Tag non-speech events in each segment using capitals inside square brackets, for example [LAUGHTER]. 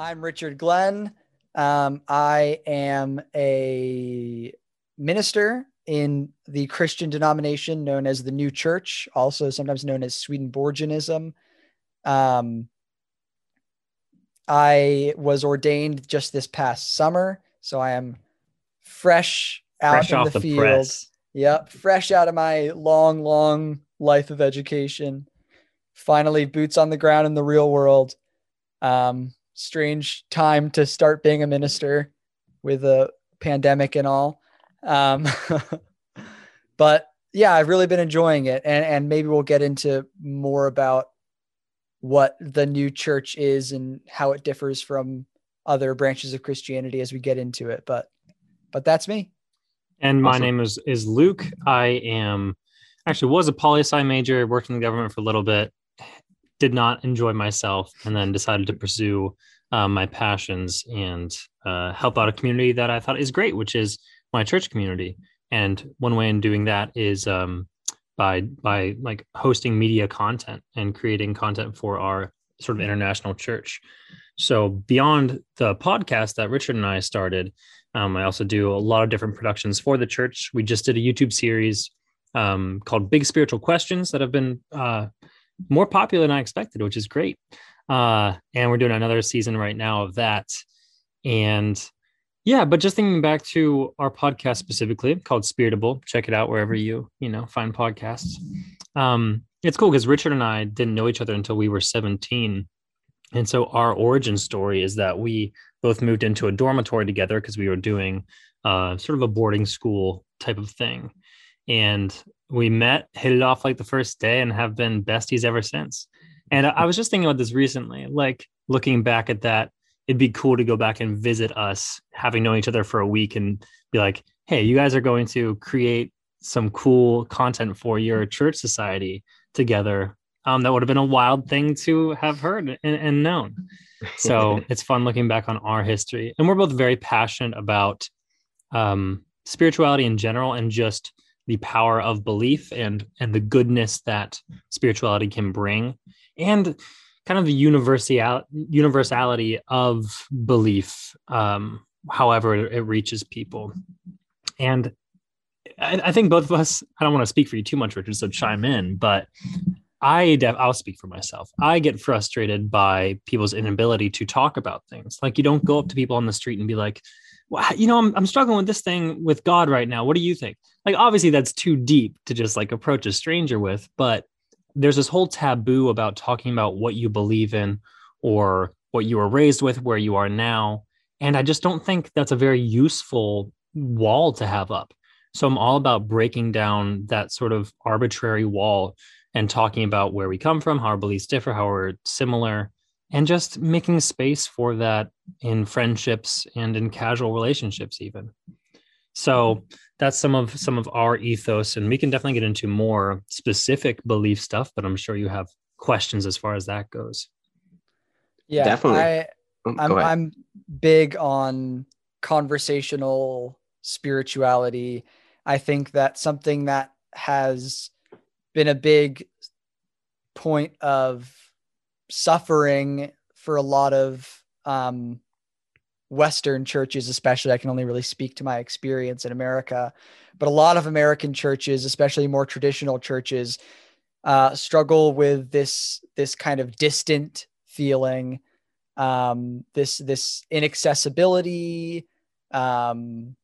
I'm Richard Glenn. Um, I am a minister in the Christian denomination known as the New Church, also sometimes known as Swedenborgianism. Um, I was ordained just this past summer, so I am fresh out Fresh in the, the field. press. Yep, fresh out of my long, long life of education. Finally, boots on the ground in the real world. Um, strange time to start being a minister with a pandemic and all. Um, [LAUGHS] but yeah, I've really been enjoying it, and and maybe we'll get into more about what the new church is and how it differs from other branches of Christianity as we get into it. But but that's me. And my Awesome. name is is Luke. I am actually was a poli sci major, worked in the government for a little bit, did not enjoy myself, and then decided to pursue um, my passions and uh, help out a community that I thought is great, which is my church community. And one way in doing that is um, by by like hosting media content and creating content for our sort of international church. So beyond the podcast that Richard and I started, um, I also do a lot of different productions for the church. We just did a YouTube series um, called Big Spiritual Questions that have been uh, more popular than I expected, which is great. Uh, and we're doing another season right now of that. And yeah, but just thinking back to our podcast specifically called Spiritable, check it out wherever you you know find podcasts. Um, it's cool because Richard and I didn't know each other until we were 17. And so our origin story is that we both moved into a dormitory together because we were doing uh, sort of a boarding school type of thing. And we met, hit it off like the first day, and have been besties ever since. And I was just thinking about this recently, like looking back at that, it'd be cool to go back and visit us, having known each other for a week, and be like, hey, you guys are going to create some cool content for your church society together. Um, that would have been a wild thing to have heard and, and known. So [LAUGHS] it's fun looking back on our history. And we're both very passionate about um, spirituality in general and just the power of belief and and the goodness that spirituality can bring and kind of the universal universality of belief um, however it, reaches people and I, I think both of us i don't want to speak for you too much richard so chime in but I def- I'll speak for myself. I get frustrated by people's inability to talk about things. Like you don't go up to people on the street and be like, you know, I'm, I'm struggling with this thing with God right now. What do you think? Like, obviously, that's too deep to just like approach a stranger with, but there's this whole taboo about talking about what you believe in or what you were raised with, where you are now. And I just don't think that's a very useful wall to have up. So I'm all about breaking down that sort of arbitrary wall and talking about where we come from, how our beliefs differ, how we're similar, and just making space for that in friendships and in casual relationships, even. So that's some of some of our ethos, and we can definitely get into more specific belief stuff. But I'm sure you have questions as far as that goes. Yeah, Definitely. I, oh, I'm, I'm big on conversational spirituality. I think that something that has been a big point of suffering for a lot of um, Western churches, especially. I can only really speak to my experience in America, but a lot of American churches, especially more traditional churches, uh, struggle with this this kind of distant feeling um, this this inaccessibility um,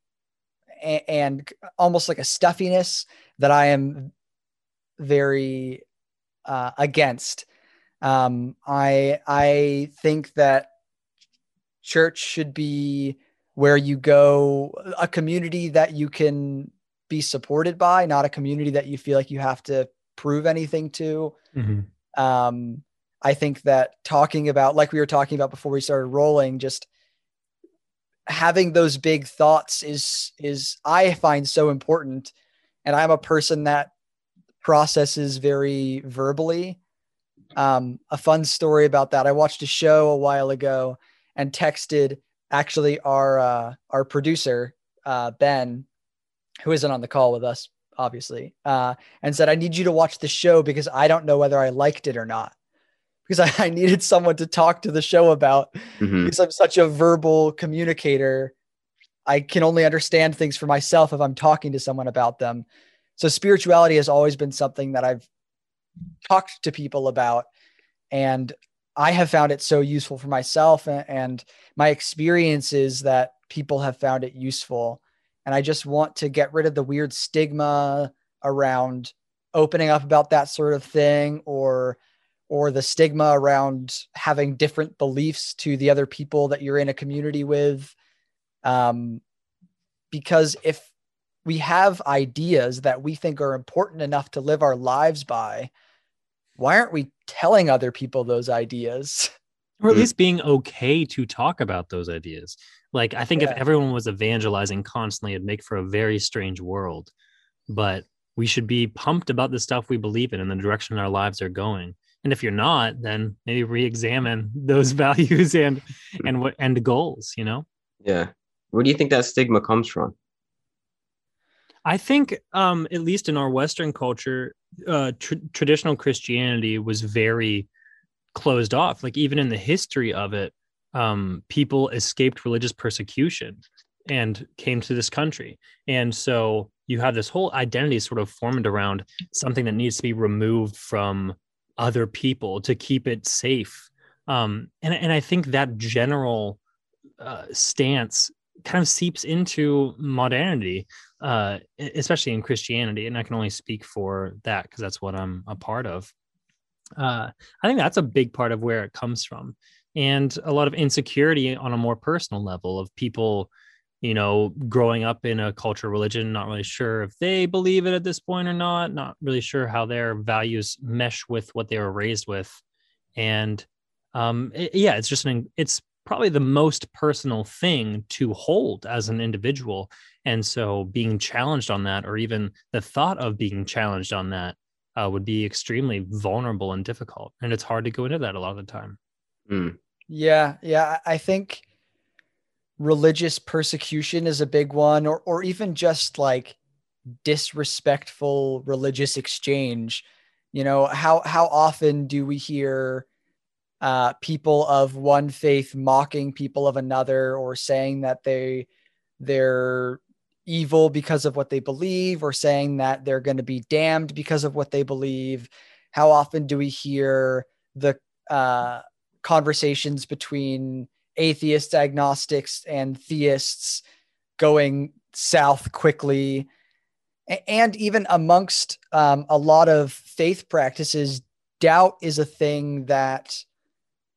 and, and almost like a stuffiness that I am very uh, against. Um, I I think that church should be where you go, a community that you can be supported by, not a community that you feel like you have to prove anything to. Um, I think that talking about, like we were talking about before we started rolling, just having those big thoughts is is I find so important, and I'm a person that processes very verbally. Um, a fun story about that: I watched a show a while ago and texted actually our uh, our producer uh, Ben, who isn't on the call with us, obviously, uh, and said, "I need you to watch the show because I don't know whether I liked it or not." because I, [LAUGHS] I needed someone to talk to the show about Mhm. because I'm such a verbal communicator. I can only understand things for myself if I'm talking to someone about them. So spirituality has always been something that I've talked to people about and I have found it so useful for myself and my experience is that people have found it useful and I just want to get rid of the weird stigma around opening up about that sort of thing or or the stigma around having different beliefs to the other people that you're in a community with. Um, because if we have ideas that we think are important enough to live our lives by why aren't we telling other people those ideas [LAUGHS] or at Mm. least being okay to talk about those ideas. Like I think if everyone was evangelizing constantly, it'd make for a very strange world. But we should be pumped about the stuff we believe in and the direction our lives are going. And if you're not, then maybe re-examine [LAUGHS] those [LAUGHS] values and and what and goals. You know, Yeah. Where do you think that stigma comes from? I think um, at least in our Western culture, uh, tr- traditional Christianity was very closed off. Like even in the history of it, um, people escaped religious persecution and came to this country. And so you have this whole identity sort of formed around something that needs to be removed from other people to keep it safe. Um, and, and I think that general uh, stance kind of seeps into modernity, uh, especially in Christianity. And I can only speak for that because that's what I'm a part of. Uh, I think that's a big part of where it comes from. And a lot of insecurity on a more personal level of people, you know, growing up in a culture, religion, not really sure if they believe it at this point or not, not really sure how their values mesh with what they were raised with. And um, it- yeah, it's just an, it's probably the most personal thing to hold as an individual. And so being challenged on that, or even the thought of being challenged on that, uh, would be extremely vulnerable and difficult. And it's hard to go into that a lot of the time. Mm. Yeah, yeah. I I think religious persecution is a big one, or or even just like disrespectful religious exchange. You know, how how often do we hear uh, people of one faith mocking people of another, or saying that they they're evil because of what they believe, or saying that they're going to be damned because of what they believe? How often do we hear the uh, conversations between atheists, agnostics, and theists going south quickly. And even amongst um, a lot of faith practices, doubt is a thing that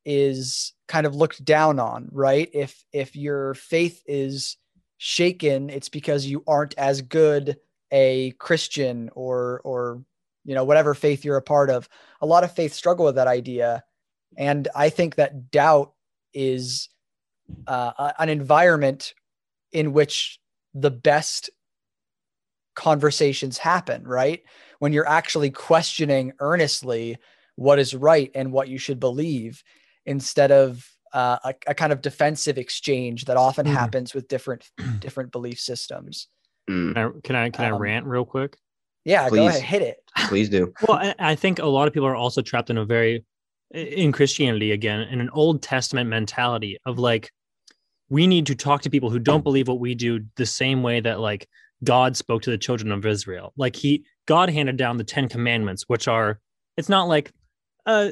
is kind of looked down on, right? If if your faith is shaken, it's because you aren't as good a Christian or or you know whatever faith you're a part of. A lot of faith struggle with that idea, and I think that doubt is uh, an environment in which the best conversations happen, right? When you're actually questioning earnestly what is right and what you should believe instead of uh, a, a kind of defensive exchange that often Mhm. happens with different [CLEARS THROAT] different belief systems. Mm. Can I can I, Um, rant real quick? Yeah, go ahead, hit it. Please do. [LAUGHS] Well, I, I think a lot of people are also trapped in a very in Christianity again in an Old Testament mentality of like we need to talk to people who don't believe what we do the same way that like God spoke to the children of Israel. Like he God handed down the 10 commandments which are it's not like uh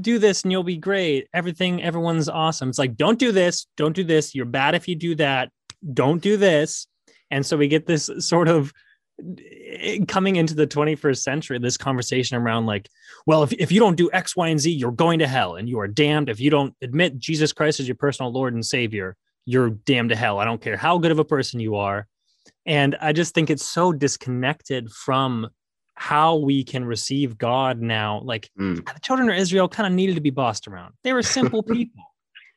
do this and you'll be great. Everything everyone's awesome. It's like don't do this, don't do this. You're bad if you do that. Don't do this. And so we get this sort of eh, coming into the 21st century, this conversation around like, well, if, if you don't do X, Y, and Z, you're going to hell and you are damned. If you don't admit Jesus Christ as your personal Lord and Savior, you're damned to hell. I don't care how good of a person you are. And I just think it's so disconnected from how we can receive God now. Like Mm. the children of Israel kind of needed to be bossed around. They were simple [LAUGHS] people.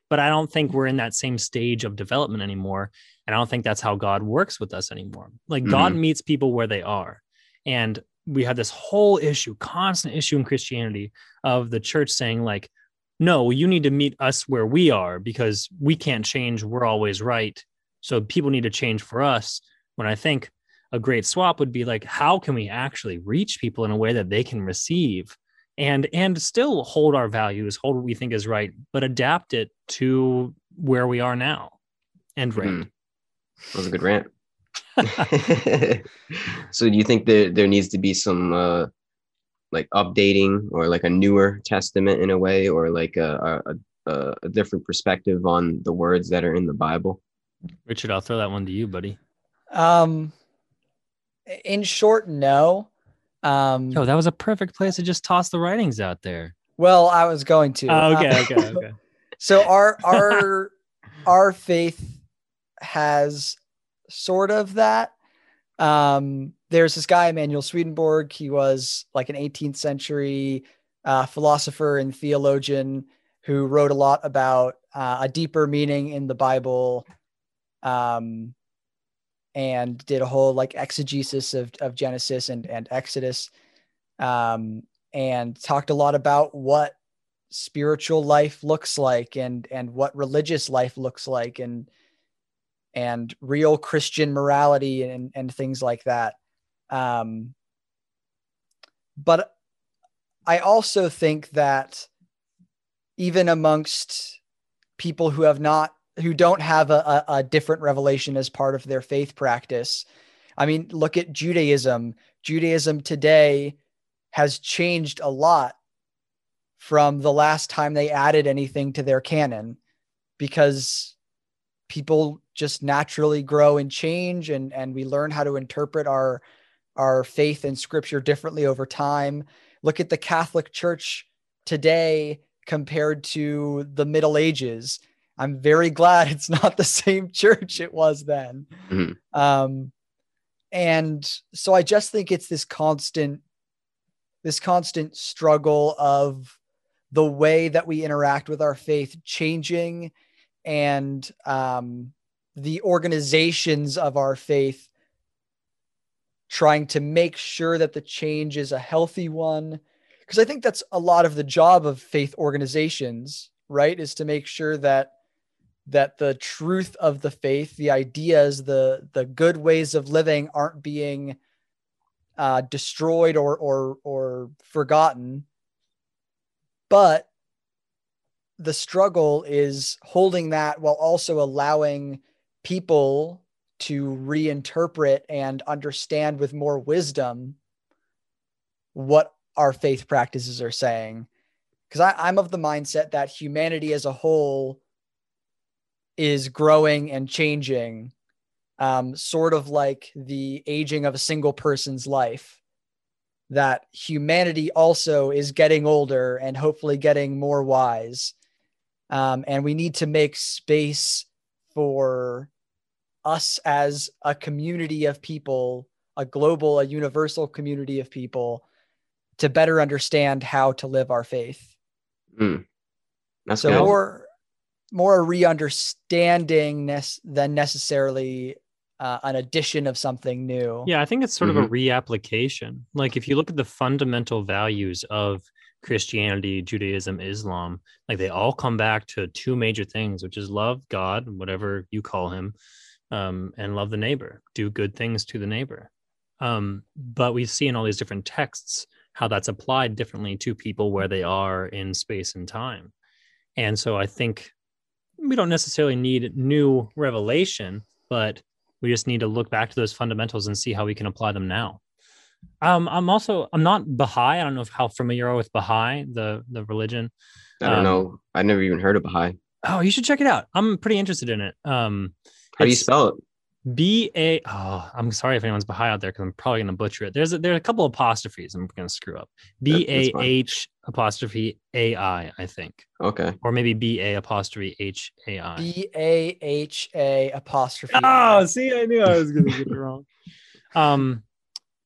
But I don't think we're in that same stage of development anymore. And I don't think that's how God works with us anymore. Like God meets people where they are. And we have this whole issue, constant issue in Christianity of the church saying, like, no, you need to meet us where we are because we can't change. We're always right. So people need to change for us. When I think a great swap would be like, how can we actually reach people in a way that they can receive? and and still hold our values, hold what we think is right, but adapt it to where we are now. And rant. Mhm. That was a good rant. [LAUGHS] [LAUGHS] so do you think there there needs to be some uh like updating or like a newer testament in a way or like a a, a, a different perspective on the words that are in the Bible? Richard, I'll throw that one to you, buddy. Um, in short, no. Um, Yo, that was a perfect place to just toss the writings out there. well, I was going to. Oh, okay, Uh, okay, okay. [LAUGHS] so our our [LAUGHS] our faith has sort of that. Um, there's this guy Emanuel Swedenborg. He was like an 18th century uh, philosopher and theologian who wrote a lot about uh, a deeper meaning in the Bible, um, and did a whole like exegesis of of Genesis and and Exodus, um, and talked a lot about what spiritual life looks like and and what religious life looks like and and real christian morality and and things like that. Um but i also think that even amongst people who have not who don't have a, a, a different revelation as part of their faith practice. I mean look at judaism. Judaism today has changed a lot from the last time they added anything to their canon because people just naturally grow and change and and we learn how to interpret our our faith and scripture differently over time. Look at the catholic church today compared to the middle ages i'm very glad [LAUGHS] it's not the same church it was then Mhm. um and so i just think it's this constant this constant struggle of the way that we interact with our faith changing and um, the organizations of our faith trying to make sure that the change is a healthy one because i think that's a lot of the job of faith organizations right is to make sure that that the truth of the faith the ideas the the good ways of living aren't being uh, destroyed or or or forgotten. But the struggle is holding that while also allowing people to reinterpret and understand with more wisdom what our faith practices are saying. Because i'm of the mindset that humanity as a whole is growing and changing um, sort of like the aging of a single person's life that humanity also is getting older and hopefully getting more wise. Um, and we need to make space for us as a community of people, a global, a universal community of people to better understand how to live our faith. That's so good. more, more a re-understanding ness- than necessarily uh, an addition of something new. Yeah, I think it's sort of a Mhm. reapplication. Like if you look at the fundamental values of Christianity, Judaism, Islam, like they all come back to two major things, which is love God, whatever you call him, um, and love the neighbor, do good things to the neighbor. Um, but we see in all these different texts how that's applied differently to people where they are in space and time. And so I think we don't necessarily need new revelation, but we just need to look back to those fundamentals and see how we can apply them now. Um, I'm also I'm not Baha'i. I don't know if how familiar you are with Baha'i, the the religion. I don't um, know. I've never even heard of Baha'i. Oh, you should check it out. I'm pretty interested in it. Um, How do you spell it? B A. Oh, I'm sorry if anyone's Baha'i out there because I'm probably gonna butcher it. There's a, there are a couple apostrophes I'm gonna screw up. B A. H apostrophe A I, I think, Okay. or maybe B A apostrophe H A I. B A H A apostrophe. Oh, I. see, I knew I was going to get it wrong. [LAUGHS] Um,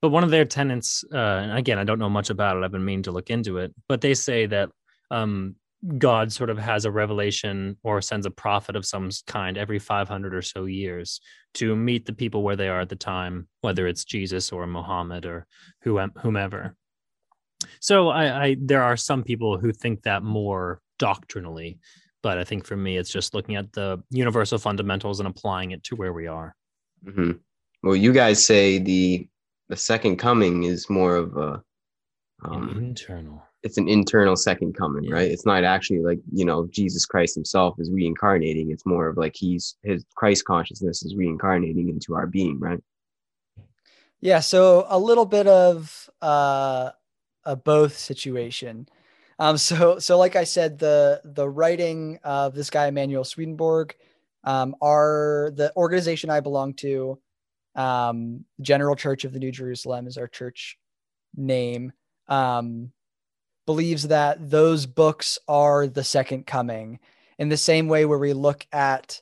but one of their tenants, uh, and again, I don't know much about it. I've been meaning to look into it, but they say that um, God sort of has a revelation or sends a prophet of some kind every 500 or so years to meet the people where they are at the time, whether it's Jesus or Muhammad or whom- whomever. So I, I there are some people who think that more doctrinally, but I think for me, it's just looking at the universal fundamentals and applying it to where we are. hmm Well, you guys say the the second coming is more of a um, internal. it's an internal second coming, Yeah. right? It's not actually like you know Jesus Christ Himself is reincarnating. It's more of like He's His Christ consciousness is reincarnating into our being, right? Yeah, so a little bit of uh, a both situation. Um, so so like I said, the the writing of this guy Emanuel Swedenborg, um, the organization I belong to, um, General Church of the New Jerusalem is our church name. Um, believes that those books are the second coming in the same way where we look at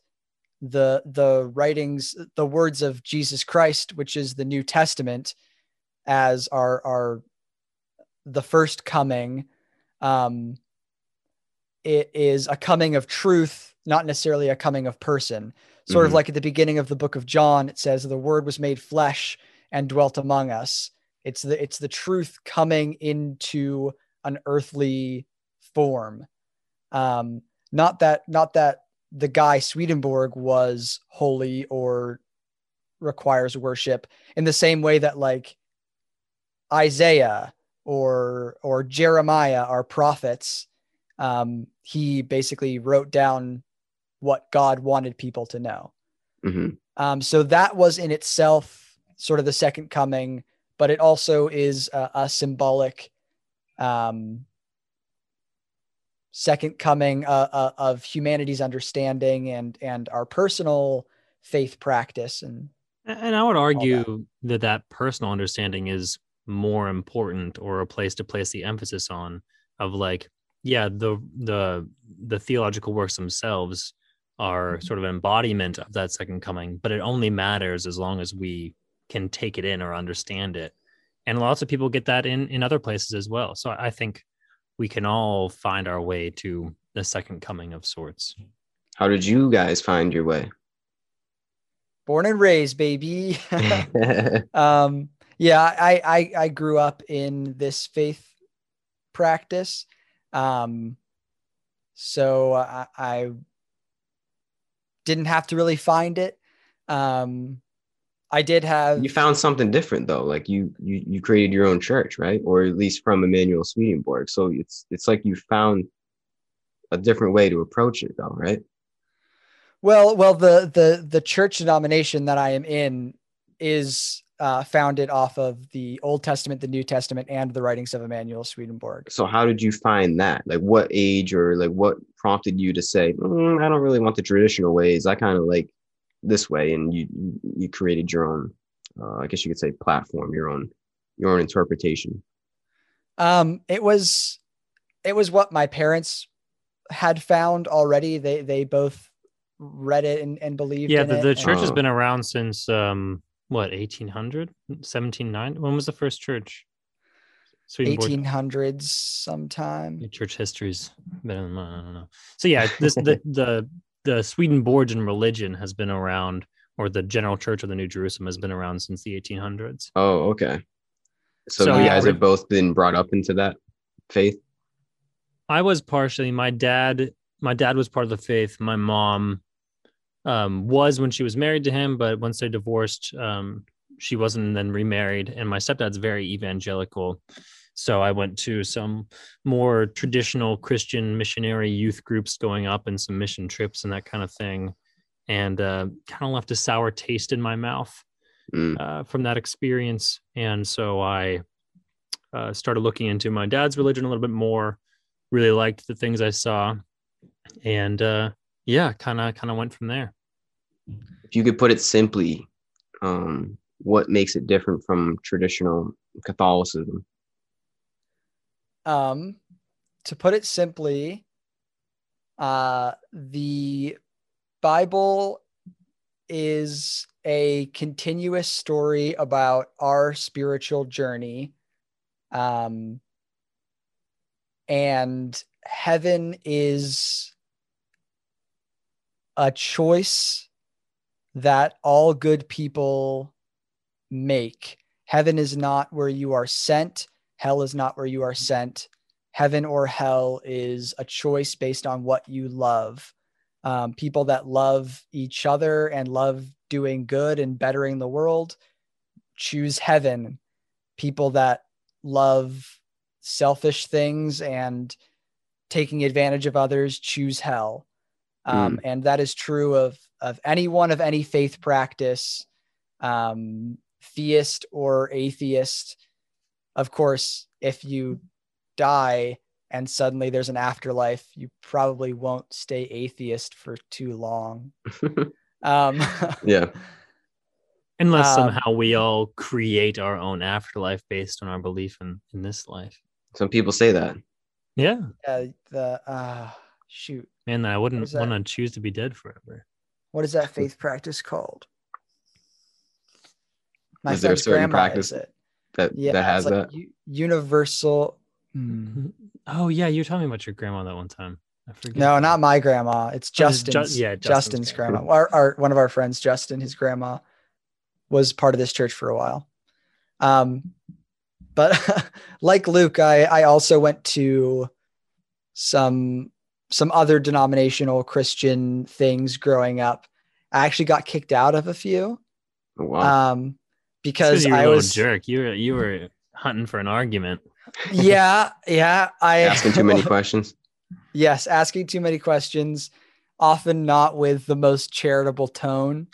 the the writings the words of jesus christ which is the new testament as our our the first coming um it is a coming of truth not necessarily a coming of person. Sort of Mhm. like at the beginning of the book of john it says the word was made flesh and dwelt among us. It's the it's the truth coming into an earthly form. Um not that not that the guy Swedenborg was holy or requires worship in the same way that like Isaiah or or Jeremiah are prophets. Um, he basically wrote down what God wanted people to know. hmm Um, so that was in itself sort of the second coming, but it also is a, a symbolic um, second coming uh, uh, of humanity's understanding and and our personal faith practice. And And I would argue that that personal understanding is more important or a place to place the emphasis on of like, yeah, the the the theological works themselves are sort of an embodiment of that second coming, but it only matters as long as we can take it in or understand it. And lots of people get that in in other places as well. So I think we can all find our way to the second coming of sorts. How did you guys find your way? born and raised, baby. [LAUGHS] [LAUGHS] um, yeah, I, I I grew up in this faith practice. Um, so I, I didn't have to really find it. Um, I did have you found something different though. Like you you you created your own church, right? Or at least from Emanuel Swedenborg. So it's it's like you found a different way to approach it though, right? Well, well, the the the church denomination that I am in is uh, founded off of the Old Testament, the New Testament, and the writings of Emanuel Swedenborg. So how did you find that? Like what age or like what prompted you to say, "Mm, I don't really want the traditional ways. I kind of like this way, and you you created your own, uh, I guess you could say, platform, your own your own interpretation. Um, it was it was what my parents had found already. They they both read it and, and believed. Yeah, in the, it the and- church has Oh. been around since um what 1800 1790 when was the first church Swedenborg 1800s sometime. Church history's better than mine. I don't know. So yeah, this the [LAUGHS] the the Swedenborgian religion has been around, or the General Church of the New Jerusalem has been around since the 1800s. Oh, okay. So, So, you guys have both been brought up into that faith. I was partially. My dad, my dad was part of the faith. My mom um, was when she was married to him, but once they divorced, um, she wasn't, and then remarried. And my stepdad's very evangelical. So I went to some more traditional Christian missionary youth groups going up and some mission trips and that kind of thing. And uh, kind of left a sour taste in my mouth Mm. uh, from that experience. And so I uh, started looking into my dad's religion a little bit more, really liked the things I saw. And uh, yeah, kind of kind of went from there. If you could put it simply, um, what makes it different from traditional Catholicism? Um, to put it simply, uh, the Bible is a continuous story about our spiritual journey. Um, and heaven is a choice that all good people make. Heaven is not where you are sent, hell is not where you are sent. Heaven or hell is a choice based on what you love. Um, people that love each other and love doing good and bettering the world choose heaven. People that love selfish things and taking advantage of others choose hell. Um, And that is true of, of anyone of any faith practice, um, theist or atheist. Of course, if you die and suddenly there's an afterlife, you probably won't stay atheist for too long. [LAUGHS] Um, [LAUGHS] yeah. Unless Um, somehow we all create our own afterlife based on our belief in, in this life. Some people say that. Yeah. uh, the uh, shoot, Man, I wouldn't want to choose to be dead forever. what is that faith practice called? My Is there a certain practice it. That Yeah, that has it's like that. u- universal. Hmm. [LAUGHS] Oh, yeah. You were telling me about your grandma that one time. I forget. No, not my grandma. It's Oh, it's Ju- Justin's. yeah, Justin's Justin's, grandma. grandma. Our, our one of our friends, Justin, his grandma, was part of this church for a while. Um, but [LAUGHS] like Luke, I I also went to some some other denominational Christian things growing up. I actually got kicked out of a few Oh, wow. um, 'cause because you were a I little was jerk. You were you were hunting for an argument. yeah yeah I [LAUGHS] Asking too many [LAUGHS] questions. Yes, asking too many questions, often not with the most charitable tone.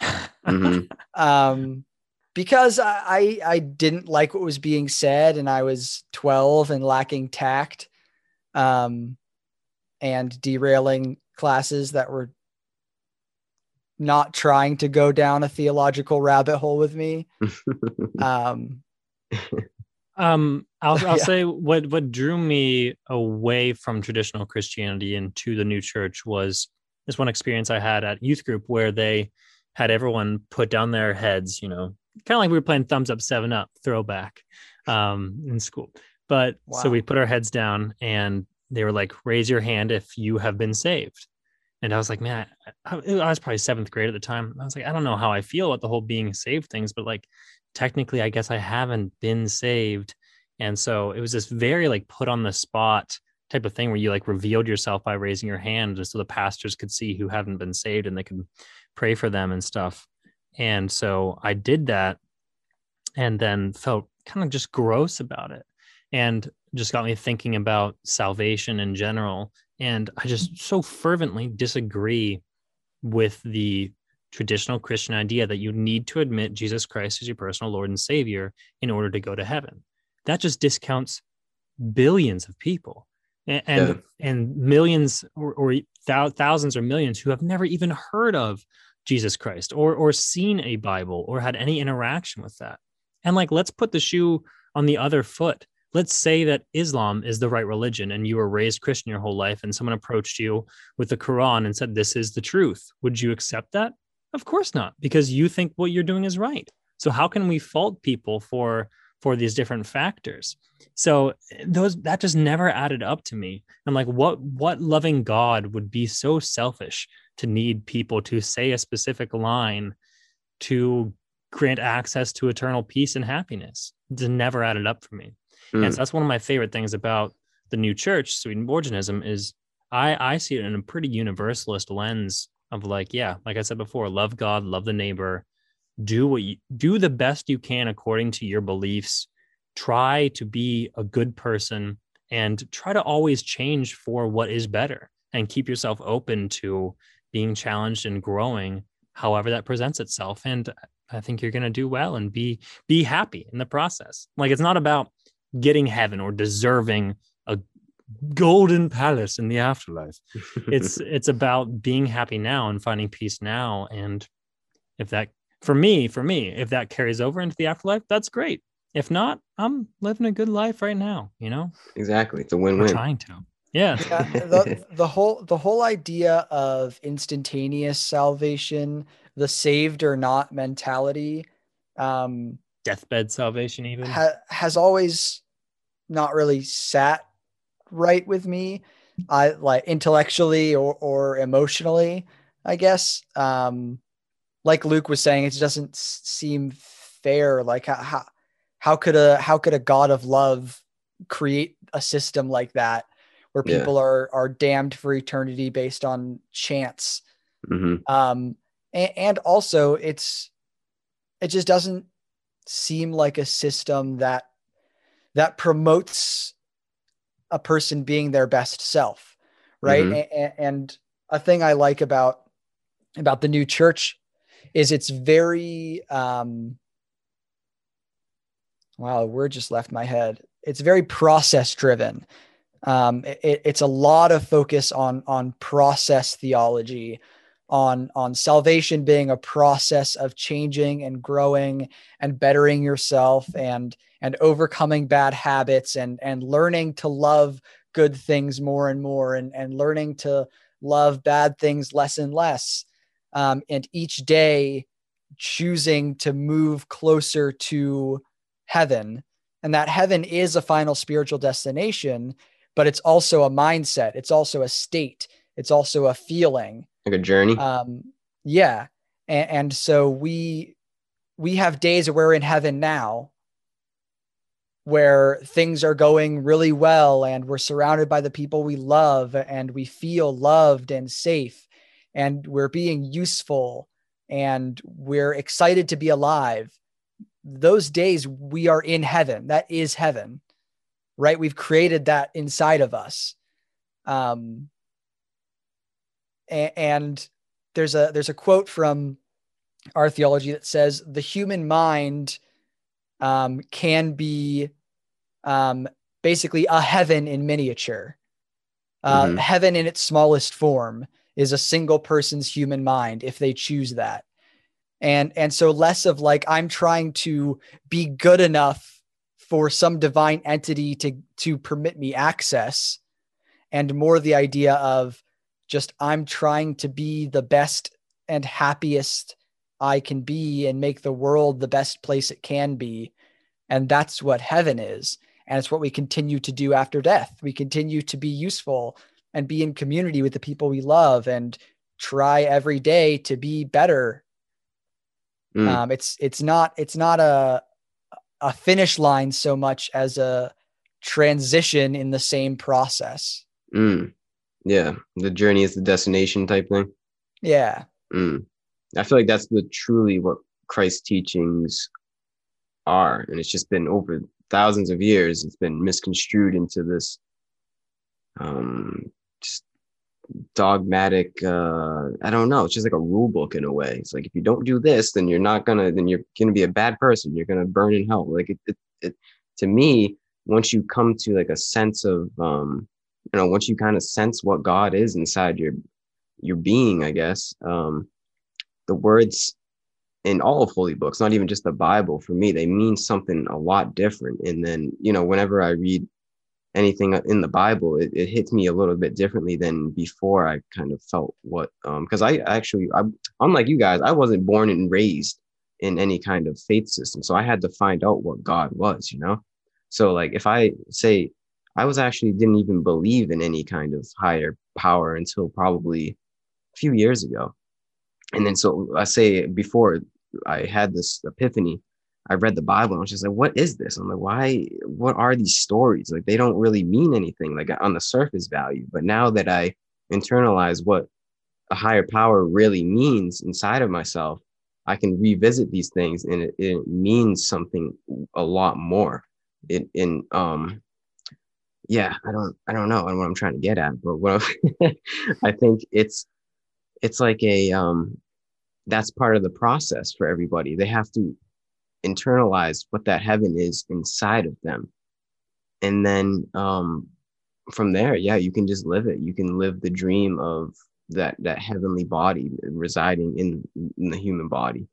hmm [LAUGHS] Um, because I, I I didn't like what was being said, and I was 12 and lacking tact, um, and derailing classes that were not trying to go down a theological rabbit hole with me. [LAUGHS] Um, Um, I'll I'll [LAUGHS] Yeah. say what what drew me away from traditional Christianity and to the new church was this one experience I had at youth group where they had everyone put down their heads, you know, kind of like we were playing thumbs up, seven up, throwback, um, in school. But so we put our heads down and they were like, raise your hand if you have been saved. And I was like, man, I, I was probably seventh grade at the time. I was like, I don't know how I feel about the whole being saved things, but like technically, I guess I haven't been saved. And so it was this very like put on the spot type of thing where you like revealed yourself by raising your hand just so the pastors could see who haven't been saved and they could pray for them and stuff. And so I did that and then felt kind of just gross about it and just got me thinking about salvation in general. And I just so fervently disagree with the traditional Christian idea that you need to admit Jesus Christ as your personal Lord and Savior in order to go to heaven. That just discounts billions of people and and, Yeah. and millions or, or thou- thousands or millions who have never even heard of Jesus Christ or or seen a Bible or had any interaction with that. And like let's put the shoe on the other foot. Let's say that Islam is the right religion and you were raised Christian your whole life and someone approached you with the Quran and said this is the truth. Would you accept that? Of course not, because you think what you're doing is right. So how can we fault people for for these different factors? So eh, those that just never added up to me. I'm like, what what loving God would be so selfish to need people to say a specific line to grant access to eternal peace and happiness? It never added up for me. Mm. And so that's one of my favorite things about the new church, Swedenborgianism, is I I see it in a pretty universalist lens of like, yeah, like I said before, love God, love the neighbor, do what you do the best you can according to your beliefs. Try to be a good person and try to always change for what is better and keep yourself open to being challenged and growing however that presents itself. And I think you're going to do well and be be happy in the process. Like it's not about getting heaven or deserving a golden palace in the afterlife. [LAUGHS] It's it's about being happy now and finding peace now. And if that for me, for me, if that carries over into the afterlife, that's great. If not, I'm living a good life right now, you know? exactly. It's a We're win-win. trying to. Yeah. [LAUGHS] yeah, the, the whole the whole idea of instantaneous salvation, the saved or not mentality, um, Deathbed salvation, even. ha- has always not really sat right with me. I like intellectually or or emotionally, I guess. Um, like Luke was saying, it just doesn't seem fair. Like how, how could a how could a God of love create a system like that where Yeah. people are are damned for eternity based on chance? hmm um and, and also it's it just doesn't seem like a system that that promotes a person being their best self, right? Mhm. And, and a thing I like about about the new church is it's very um wow, a word just left my head. It's very process driven. Um, it, it's a lot of focus on on process theology, on on salvation being a process of changing and growing and bettering yourself and and overcoming bad habits and and learning to love good things more and more and and learning to love bad things less and less um, and each day choosing to move closer to heaven. And that heaven is a final spiritual destination but it's also a mindset. It's also a state. It's also a feeling like a journey. um yeah. And, and so we we have days where we're in heaven now where things are going really well and we're surrounded by the people we love and we feel loved and safe and we're being useful and we're excited to be alive. Those days we are in heaven. That is heaven right? We've created that inside of us. Um a- and there's a there's a quote from our theology that says the human mind um, can be um, basically a heaven in miniature. Uh, Mhm. Heaven in its smallest form is a single person's human mind if they choose that, and and so less of like I'm trying to be good enough for some divine entity to to permit me access, and more the idea of just I'm trying to be the best and happiest I can be and make the world the best place it can be. And that's what heaven is. And it's what we continue to do after death. We continue to be useful and be in community with the people we love and try every day to be better. Mm. Um, it's it's not it's not a a finish line so much as a transition in the same process. Mm. Yeah, the journey is the destination type thing. Yeah. Mm. I feel like that's the truly what Christ's teachings are, and it's just been over thousands of years. It's been misconstrued into this um, just dogmatic. Uh, I don't know. It's just like a rule book in a way. It's like if you don't do this, then you're not gonna. Then you're gonna be a bad person. You're gonna burn in hell. Like it. it, it to me, once you come to like a sense of, um, you know, once you kind of sense what God is inside your your being, I guess. Um, the words in all of holy books, not even just the Bible, for me, they mean something a lot different. And then, you know, whenever I read anything in the Bible, it, it hits me a little bit differently than before I kind of felt what, um because I actually, I, unlike you guys, I wasn't born and raised in any kind of faith system. So I had to find out what God was, you know? So, like, if I say, I was actually didn't even believe in any kind of higher power until probably a few years ago. And then, so I say before I had this epiphany, I read the Bible and I was just like, what is this? I'm like, why, what are these stories? Like, they don't really mean anything, like on the surface value. But now that I internalize what a higher power really means inside of myself, I can revisit these things and it, it means something a lot more. It, in, um, yeah, I don't, I don't know what I'm trying to get at, but what [LAUGHS] I think it's, it's like a, um, that's part of the process for everybody. They have to internalize what that heaven is inside of them. And then um, from there, yeah, you can just live it. You can live the dream of that that heavenly body residing in, in the human body.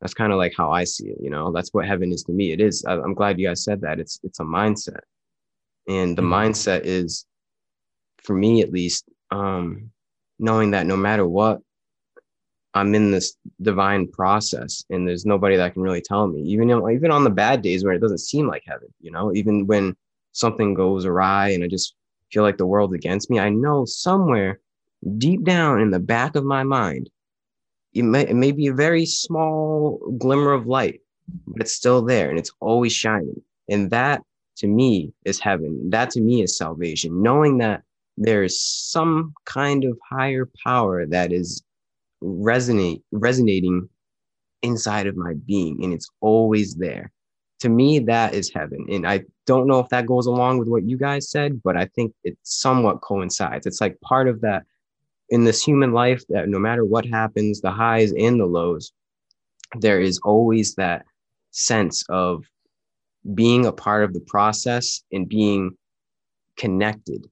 That's kind of like how I see it. You know, that's what heaven is to me. It is. I, I'm glad you guys said that. It's it's a mindset, and the Mhm. mindset is, for me at least, um, knowing that no matter what, I'm in this divine process and there's nobody that can really tell me, even, even on the bad days where it doesn't seem like heaven, you know, even when something goes awry and I just feel like the world's against me, I know somewhere deep down in the back of my mind, it may, it may be a very small glimmer of light, but it's still there and it's always shining. And that to me is heaven. That to me is salvation, knowing that there is some kind of higher power that is resonate resonating inside of my being and it's always there. To me that is heaven. And i don't know if that goes along with what you guys said but i think it somewhat coincides. It's like part of that in this human life that no matter what happens the highs and the lows there is always that sense of being a part of the process and being connected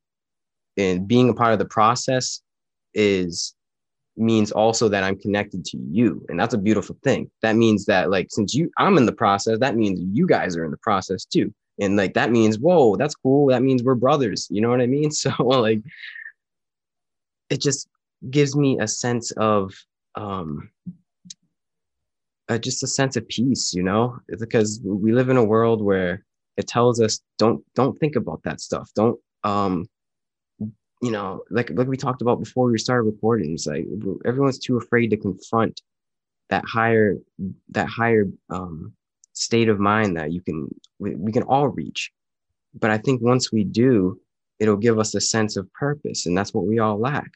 and being a part of the process is means also that I'm connected to you. And that's a beautiful thing. That means that like since you I'm in the process, that means you guys are in the process too. And like that means, whoa, that's cool. That means we're brothers. You know what I mean? [LAUGHS] So like it just gives me a sense of um uh, just a sense of peace, you know, because we live in a world where it tells us don't don't think about that stuff. Don't um you know, like like we talked about before we started recording, it's like everyone's too afraid to confront that higher that higher um, state of mind that you can we, we can all reach. But I think once we do, it'll give us a sense of purpose, and that's what we all lack,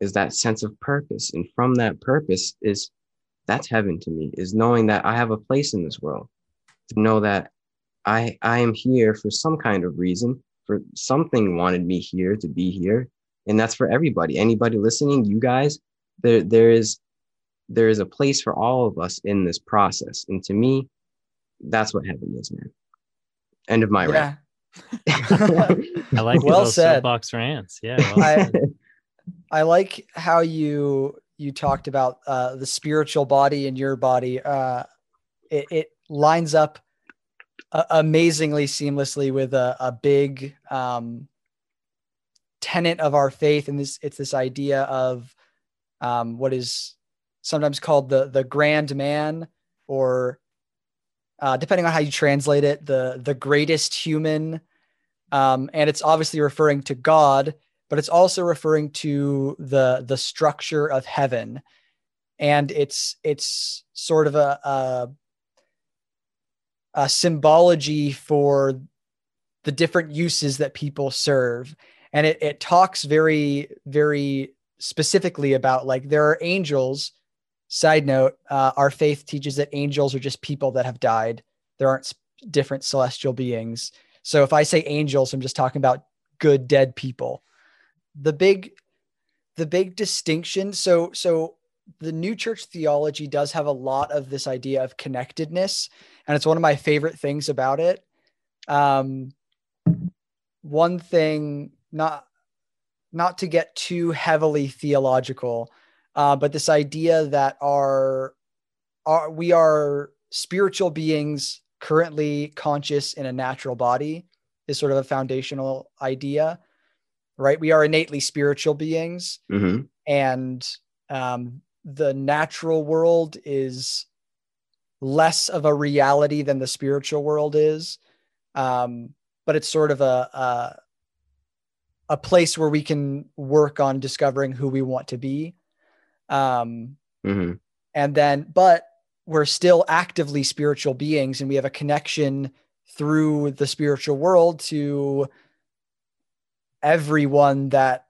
is that sense of purpose. And from that purpose is that's heaven to me, is knowing that I have a place in this world, to know that I I am here for some kind of reason for something wanted me here to be here and that's for everybody. Anybody listening you guys there there is there is a place for all of us in this process. And to me that's what heaven is man. End of my yeah. rant [LAUGHS] i like well said. box rants. Yeah well I, I like how you you talked about uh the spiritual body and your body uh it, it lines up amazingly seamlessly with a, a big um, tenet of our faith, and this it's this idea of um, what is sometimes called the the grand man, or uh, depending on how you translate it, the the greatest human, um, and it's obviously referring to God, but it's also referring to the the structure of heaven, and it's it's sort of a, a uh, symbology for the different uses that people serve. And it, it talks very, very specifically about like there are angels. Side note, uh, our faith teaches that angels are just people that have died. There aren't different celestial beings. So if I say angels, I'm just talking about good dead people. The big, the big distinction. So, so the new church theology does have a lot of this idea of connectedness and it's one of my favorite things about it um, one thing not not to get too heavily theological uh, but this idea that our, our we are spiritual beings currently conscious in a natural body is sort of a foundational idea right we are innately spiritual beings mm-hmm. and um, the natural world is less of a reality than the spiritual world is. Um, but it's sort of a, a, a place where we can work on discovering who we want to be. Um, mm-hmm. And then, but we're still actively spiritual beings, and we have a connection through the spiritual world to everyone that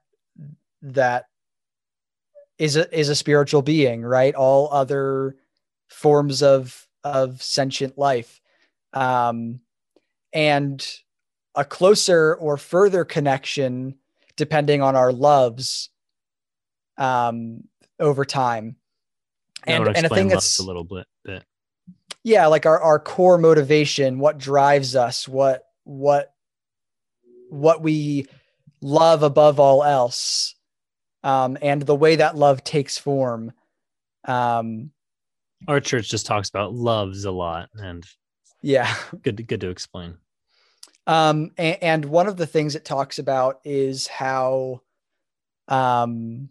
that is a is a spiritual being, right? All other forms of of sentient life, um, and a closer or further connection, depending on our loves, um, over time. And and a thing that's a little bit, bit. Yeah, like our our core motivation, what drives us, what what what we love above all else um, and the way that love takes form. Um, Our church just talks about loves a lot, and yeah, good to, good to explain. Um, and, and one of the things it talks about is how um,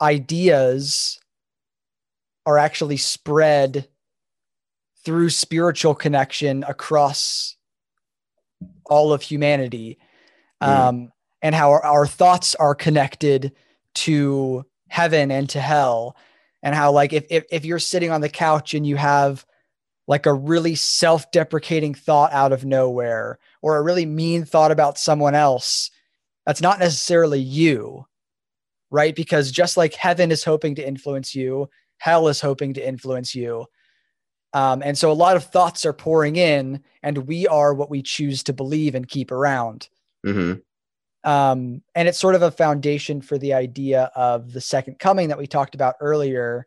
ideas are actually spread through spiritual connection across all of humanity. Mm. Um, and how our, our thoughts are connected to heaven and to hell and how like if, if if you're sitting on the couch and you have like a really self-deprecating thought out of nowhere or a really mean thought about someone else that's not necessarily you right because just like heaven is hoping to influence you hell is hoping to influence you Um, and so a lot of thoughts are pouring in, and we are what we choose to believe and keep around. Hmm Um, and it's sort of a foundation for the idea of the second coming that we talked about earlier.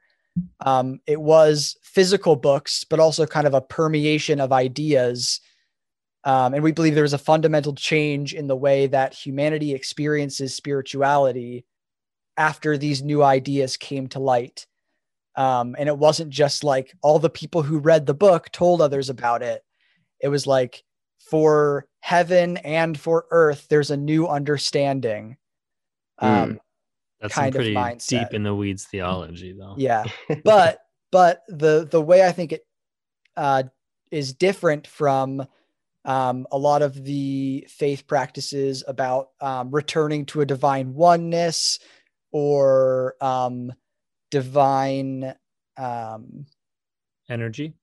Um, it was physical books, but also kind of a permeation of ideas. Um, and we believe there was a fundamental change in the way that humanity experiences spirituality after these new ideas came to light. Um, and it wasn't just like all the people who read the book told others about it. It was like for heaven and for earth, there's a new understanding. Um, That's kind some of pretty mindset. deep in the weeds theology, though. yeah, [LAUGHS] but but the the way I think it uh, is different from um, a lot of the faith practices about um, returning to a divine oneness or um, divine um, Energy.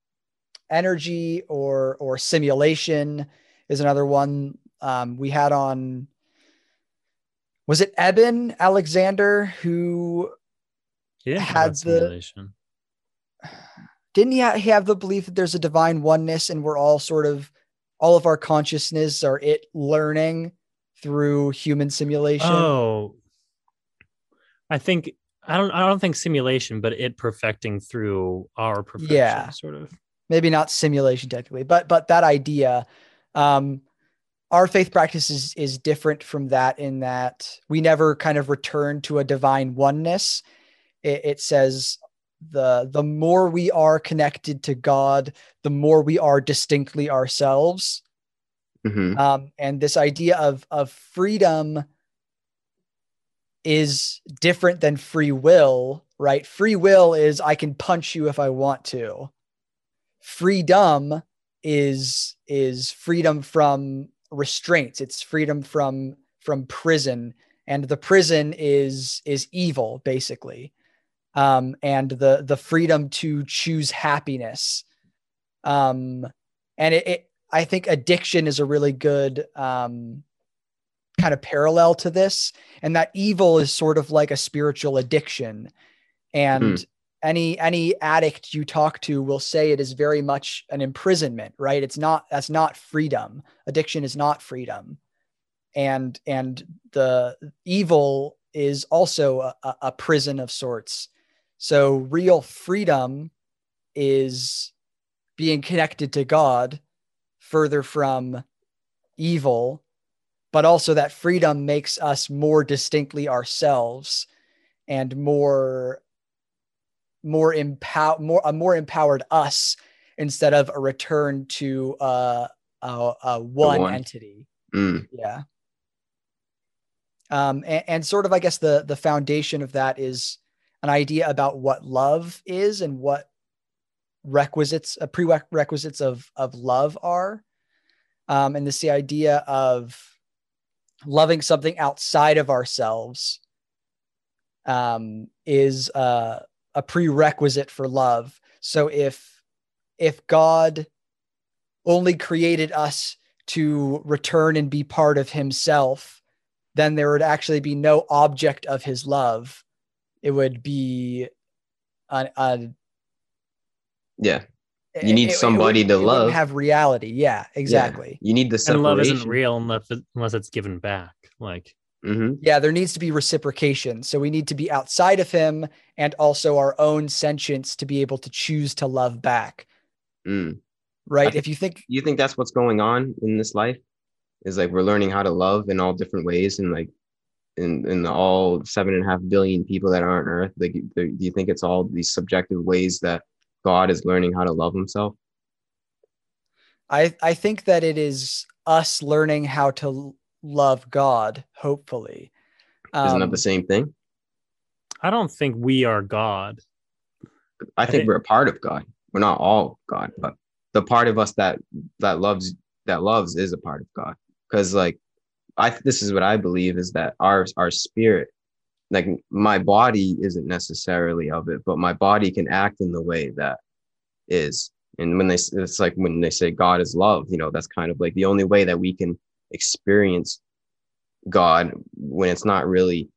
Energy or or simulation is another one um, we had on was it Eben Alexander who He Had the- simulation. didn't he have the belief that there's a divine oneness and we're all sort of all of our consciousness are it learning through human simulation Oh, I think I don't. I don't think simulation, but it perfecting through our perfection. Yeah. sort of. Maybe not simulation technically but but that idea um our faith practice is is different from that in that we never kind of return to a divine oneness. It, it says the the more we are connected to god the more we are distinctly ourselves. Hmm um, and this idea of of freedom is different than free will right? Free will is i can punch you if i want to freedom is is freedom from restraints. It's freedom from from prison. And the prison is is evil basically. Um and the the freedom to choose happiness. Um and it, it i think addiction is a really good um kind of parallel to this. And that evil is sort of like a spiritual addiction. And any any addict you talk to will say it is very much an imprisonment right? It's not that's not freedom. Addiction is not freedom. And and the evil is also a, a- prison of sorts. So real freedom is being connected to god further from evil but also that freedom makes us more distinctly ourselves and more more empower more a more empowered us instead of a return to uh, a, a one, one. entity Mm. yeah um and, and sort of i guess the the foundation of that is an idea about what love is and what requisites uh, prerequisites of of love are um and this the idea of loving something outside of ourselves um is uh a prerequisite for love so if if god only created us to return and be part of himself then there would actually be no object of his love it would be a, a Yeah. You need it- it somebody to it wouldn't love. have reality yeah exactly You need the And love isn't real unless unless it's given back. Like hmm yeah there needs to be reciprocation so we need to be outside of him and also our own sentience to be able to choose to love back Mm. right think- if you think You think that's what's going on in this life? Is like we're learning how to love in all different ways, and like in in all seven and a half billion people that are on Earth. Like, do you think it's all these subjective ways that God is learning how to love Himself? i i think that it is us learning how to love god hopefully Isn't that Um, the same thing? I don't think we are God. I think think- we're a part of God. We're not all God, but the part of us that that loves that loves is a part of God. Because like I this is what I believe is that our our spirit, like my body isn't necessarily of it, but my body can act in the way that is. And when they it's like when they say God is love, you know, that's kind of like the only way that we can experience God when it's not really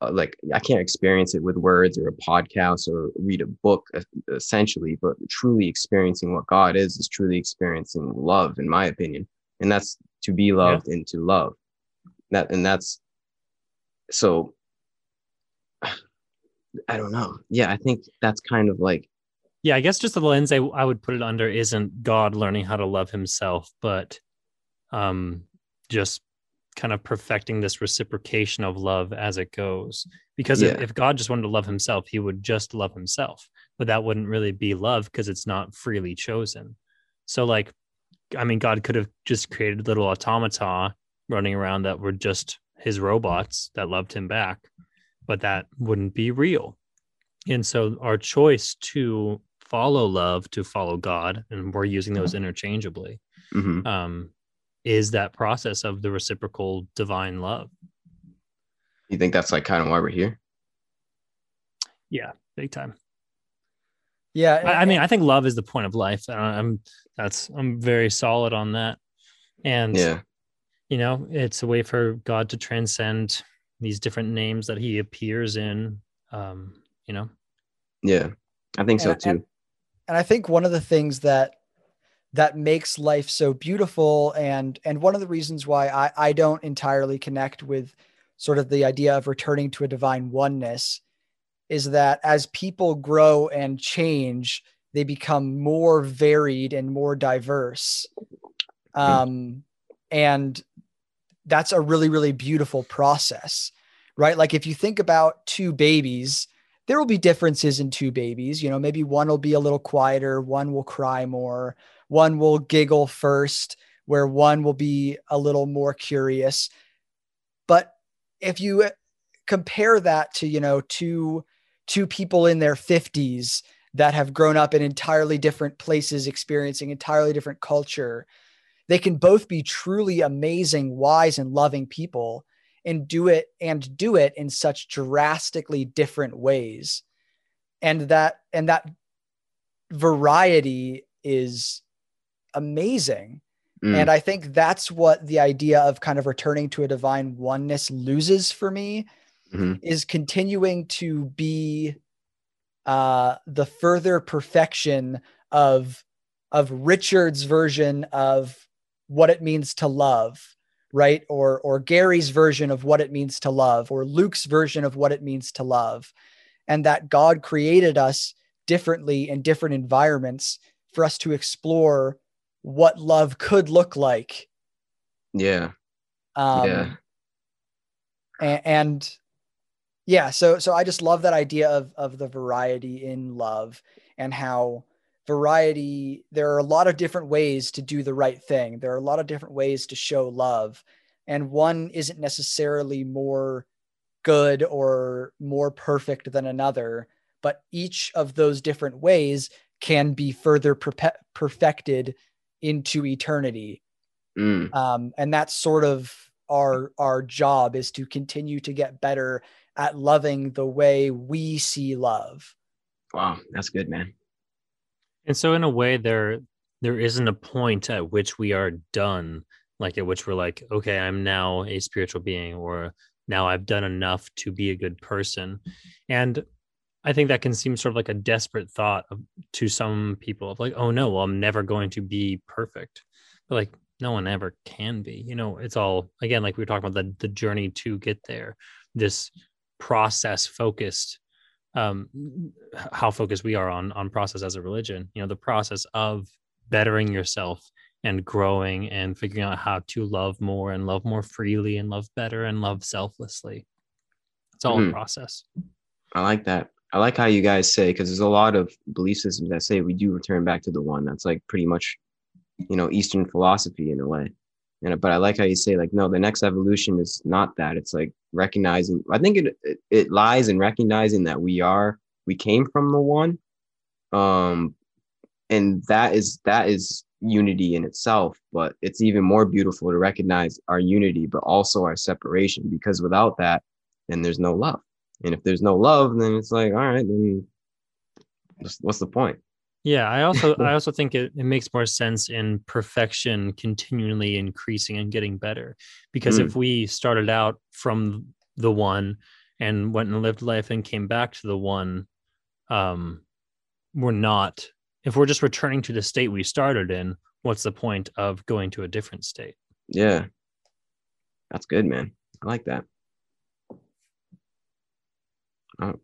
uh, like I can't experience it with words or a podcast or read a book essentially, but truly experiencing what God is is truly experiencing love, in my opinion, and that's to be loved yeah. and to love. That and that's so. I don't know. Yeah, I think that's kind of like. Yeah, I guess just the lens I, I would put it under isn't God learning how to love Himself, but um, just kind of perfecting this reciprocation of love as it goes. Because yeah. if, if God just wanted to love himself, he would just love himself, but that wouldn't really be love because it's not freely chosen. So, like, I mean, God could have just created little automata running around that were just his robots that loved him back, but that wouldn't be real. And so, our choice to follow love, to follow God, and we're using those interchangeably, mm-hmm. um, is that process of the reciprocal divine love. You think that's like kind of why we're here? Yeah, big time. Yeah, I, I mean, I think love is the point of life. I'm that's I'm very solid on that, and yeah, you know, it's a way for God to transcend these different names that He appears in. Um, you know. Yeah, I think so and, too. And, and I think one of the things that that makes life so beautiful. And and one of the reasons why I, I don't entirely connect with sort of the idea of returning to a divine oneness is that as people grow and change they become more varied and more diverse. Um, and that's a really really beautiful process right? Like if you think about two babies there will be differences in two babies. You know maybe one will be a little quieter one will cry more one will giggle first, where one will be a little more curious. But if you compare that to, you know, two two people in their 50s that have grown up in entirely different places, experiencing entirely different culture, they can both be truly amazing, wise, and loving people and do it and do it in such drastically different ways. And that and that variety is amazing. Mm. And I think that's what the idea of kind of returning to a divine oneness loses for me mm-hmm. is continuing to be uh, the further perfection of of Richard's version of what it means to love, right? Or or Gary's version of what it means to love, or Luke's version of what it means to love, and that God created us differently in different environments for us to explore what love could look like. Yeah. Um, yeah. And, and yeah, so so I just love that idea of of the variety in love and how variety there are a lot of different ways to do the right thing. There are a lot of different ways to show love and one isn't necessarily more good or more perfect than another, but each of those different ways can be further perpe- perfected into eternity. Mm. Um, and that's sort of our our job is to continue to get better at loving the way we see love. Wow, that's good, man. And so in a way there there isn't a point at which we are done, like at which we're like, okay, I'm now a spiritual being or now I've done enough to be a good person. And I think that can seem sort of like a desperate thought of, to some people of like, oh no, well, I'm never going to be perfect. But like, no one ever can be. You know, it's all again, like we were talking about the the journey to get there. This process focused, um, how focused we are on on process as a religion. You know, the process of bettering yourself and growing and figuring out how to love more and love more freely and love better and love selflessly. It's all mm-hmm. a process. I like that. I like how you guys say because there's a lot of belief systems that say we do return back to the one. That's like pretty much, you know, Eastern philosophy in a way. And but I like how you say like no, the next evolution is not that. It's like recognizing. I think it it, it lies in recognizing that we are we came from the one, um, and that is that is unity in itself. But it's even more beautiful to recognize our unity, but also our separation because without that, then there's no love. And if there's no love, then it's like, all right, then what's the point? Yeah, I also [LAUGHS] I also think it, it makes more sense in perfection continually increasing and getting better. Because mm. if we started out from the one and went and lived life and came back to the one um we're not if we're just returning to the state we started in what's the point of going to a different state Yeah. That's good, man. I like that.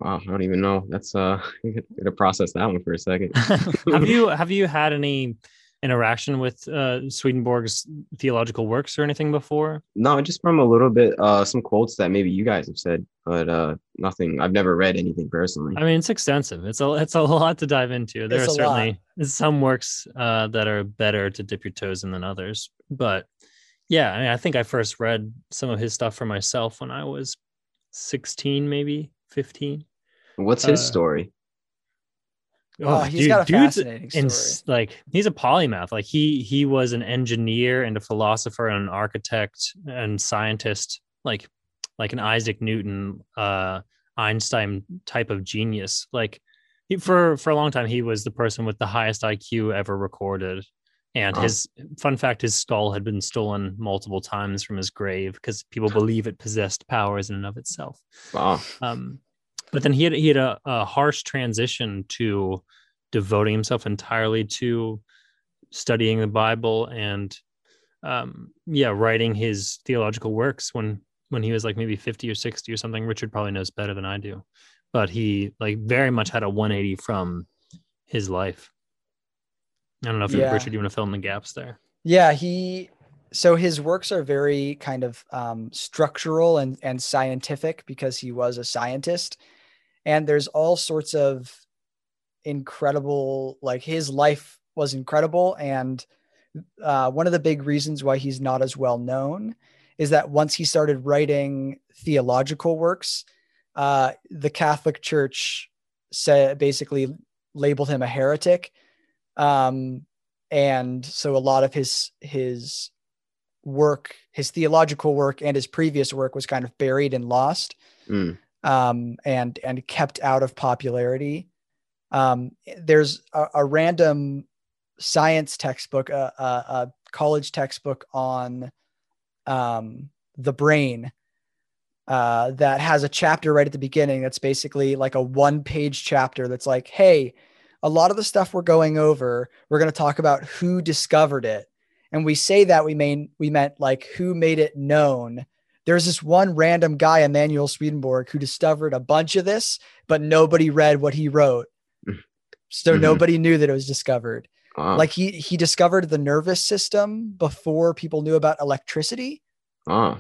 Wow, I don't even know. That's uh, [LAUGHS] gonna process that one for a second. [LAUGHS] have you have you had any interaction with uh, Swedenborg's theological works or anything before? No, just from a little bit, uh, some quotes that maybe you guys have said, but uh, nothing. I've never read anything personally. I mean, it's extensive. It's a it's a [LAUGHS] lot to dive into. There It's are a lot. certainly some works uh, that are better to dip your toes in than others, but yeah, I, mean, I think I first read some of his stuff for myself when I was sixteen, maybe fifteen. What's his uh, story? Oh, he's got a dude's fascinating story. ins- like he's a polymath. Like he he was an engineer and a philosopher and an architect and scientist, like like an Isaac Newton, uh, Einstein type of genius. Like he, for for a long time, he was the person with the highest IQ ever recorded. And Wow. his fun fact, his skull had been stolen multiple times from his grave because people believe it possessed powers in and of itself. Wow. Um, but then he had he had a, a harsh transition to devoting himself entirely to studying the Bible and um, yeah, writing his theological works when when he was like maybe 50 or 60 or something. Richard probably knows better than I do. But he like very much had a 180 from his life. I don't know if Yeah. Richard, you want to fill in the gaps there? Yeah, he so his works are very kind of um, structural and and scientific because he was a scientist, and there's all sorts of incredible like his life was incredible, and uh, one of the big reasons why he's not as well known is that once he started writing theological works, uh, the Catholic Church said basically labeled him a heretic. Um, and so a lot of his his work his theological work and his previous work was kind of buried and lost Mm. um, and and kept out of popularity um, there's a, a random science textbook a, a, a college textbook on um, the brain uh, that has a chapter right at the beginning that's basically like a one page chapter that's like hey a lot of the stuff we're going over we're going to talk about who discovered it and we say that we mean we meant like who made it known there's this one random guy Emanuel swedenborg who discovered a bunch of this but nobody read what he wrote so Mhm. nobody knew that it was discovered Wow. like he he discovered the nervous system before people knew about electricity wow.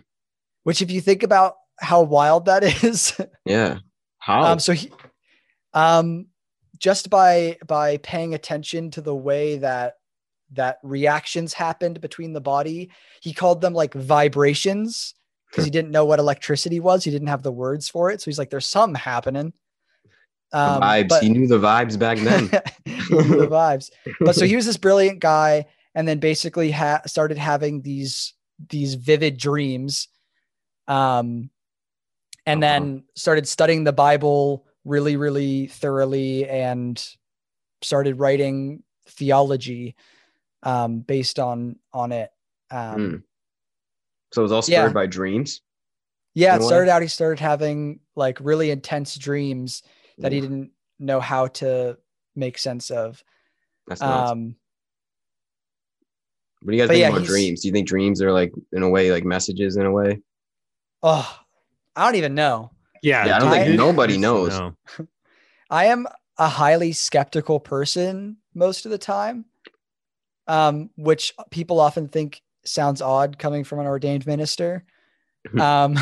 which if you think about how wild that [LAUGHS] is Yeah. How? um so he um just by by paying attention to the way that that reactions happened between the body he called them like vibrations because he didn't know what electricity was he didn't have the words for it so he's like there's something happening um, vibes. but- he knew the vibes back then. [LAUGHS] the vibes but so he was this brilliant guy and then basically ha- started having these these vivid dreams um and Uh-huh. then started studying the bible really really thoroughly and started writing theology um based on on it um Mm. so it was all spurred Yeah. by dreams. yeah it started out he started having like really intense dreams that he didn't know how to make sense of That's nuts. um what do you guys think yeah, about dreams? Do you think dreams are like in a way like messages in a way? oh i don't even know Yeah, Yeah, I don't think nobody knows. no. [LAUGHS] I am a highly skeptical person most of the time, um, which people often think sounds odd coming from an ordained minister. [LAUGHS] um,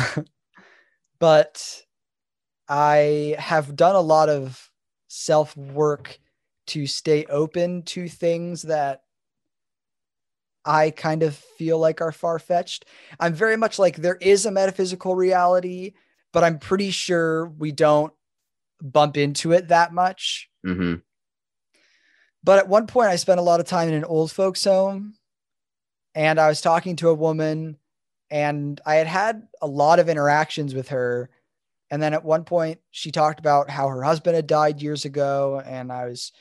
[LAUGHS] but I have done a lot of self work to stay open to things that I kind of feel like are far fetched. I'm very much like there is a metaphysical reality, but I'm pretty sure we don't bump into it that much. hmm But at one point, I spent a lot of time in an old folks' home and I was talking to a woman and I had had a lot of interactions with her. And then at one point, she talked about how her husband had died years ago. And I was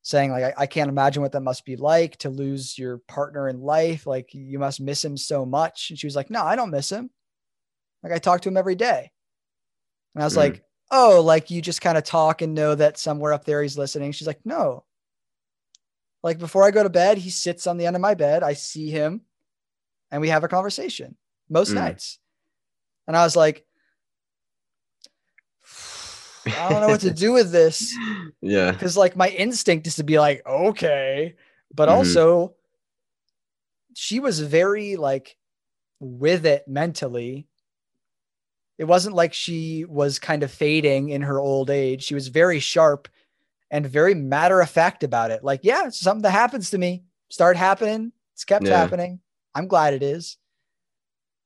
saying, like, I, I can't imagine what that must be like to lose your partner in life. Like, you must miss him so much. And she was like, No, I don't miss him. Like, I talk to him every day. And I was Mm. like, oh, like you just kind of talk and know that somewhere up there he's listening. She's like, no. Like before I go to bed, he sits on the end of my bed. I see him and we have a conversation most Mm. nights. And I was like, I don't know what to [LAUGHS] do with this yeah. because like my instinct is to be like okay but Mhm. also she was very like with it mentally it wasn't like she was kind of fading in her old age. She was very sharp and very matter of fact about it. Like yeah it's something that happens to me. Start happening it's kept Yeah. happening. I'm glad it is.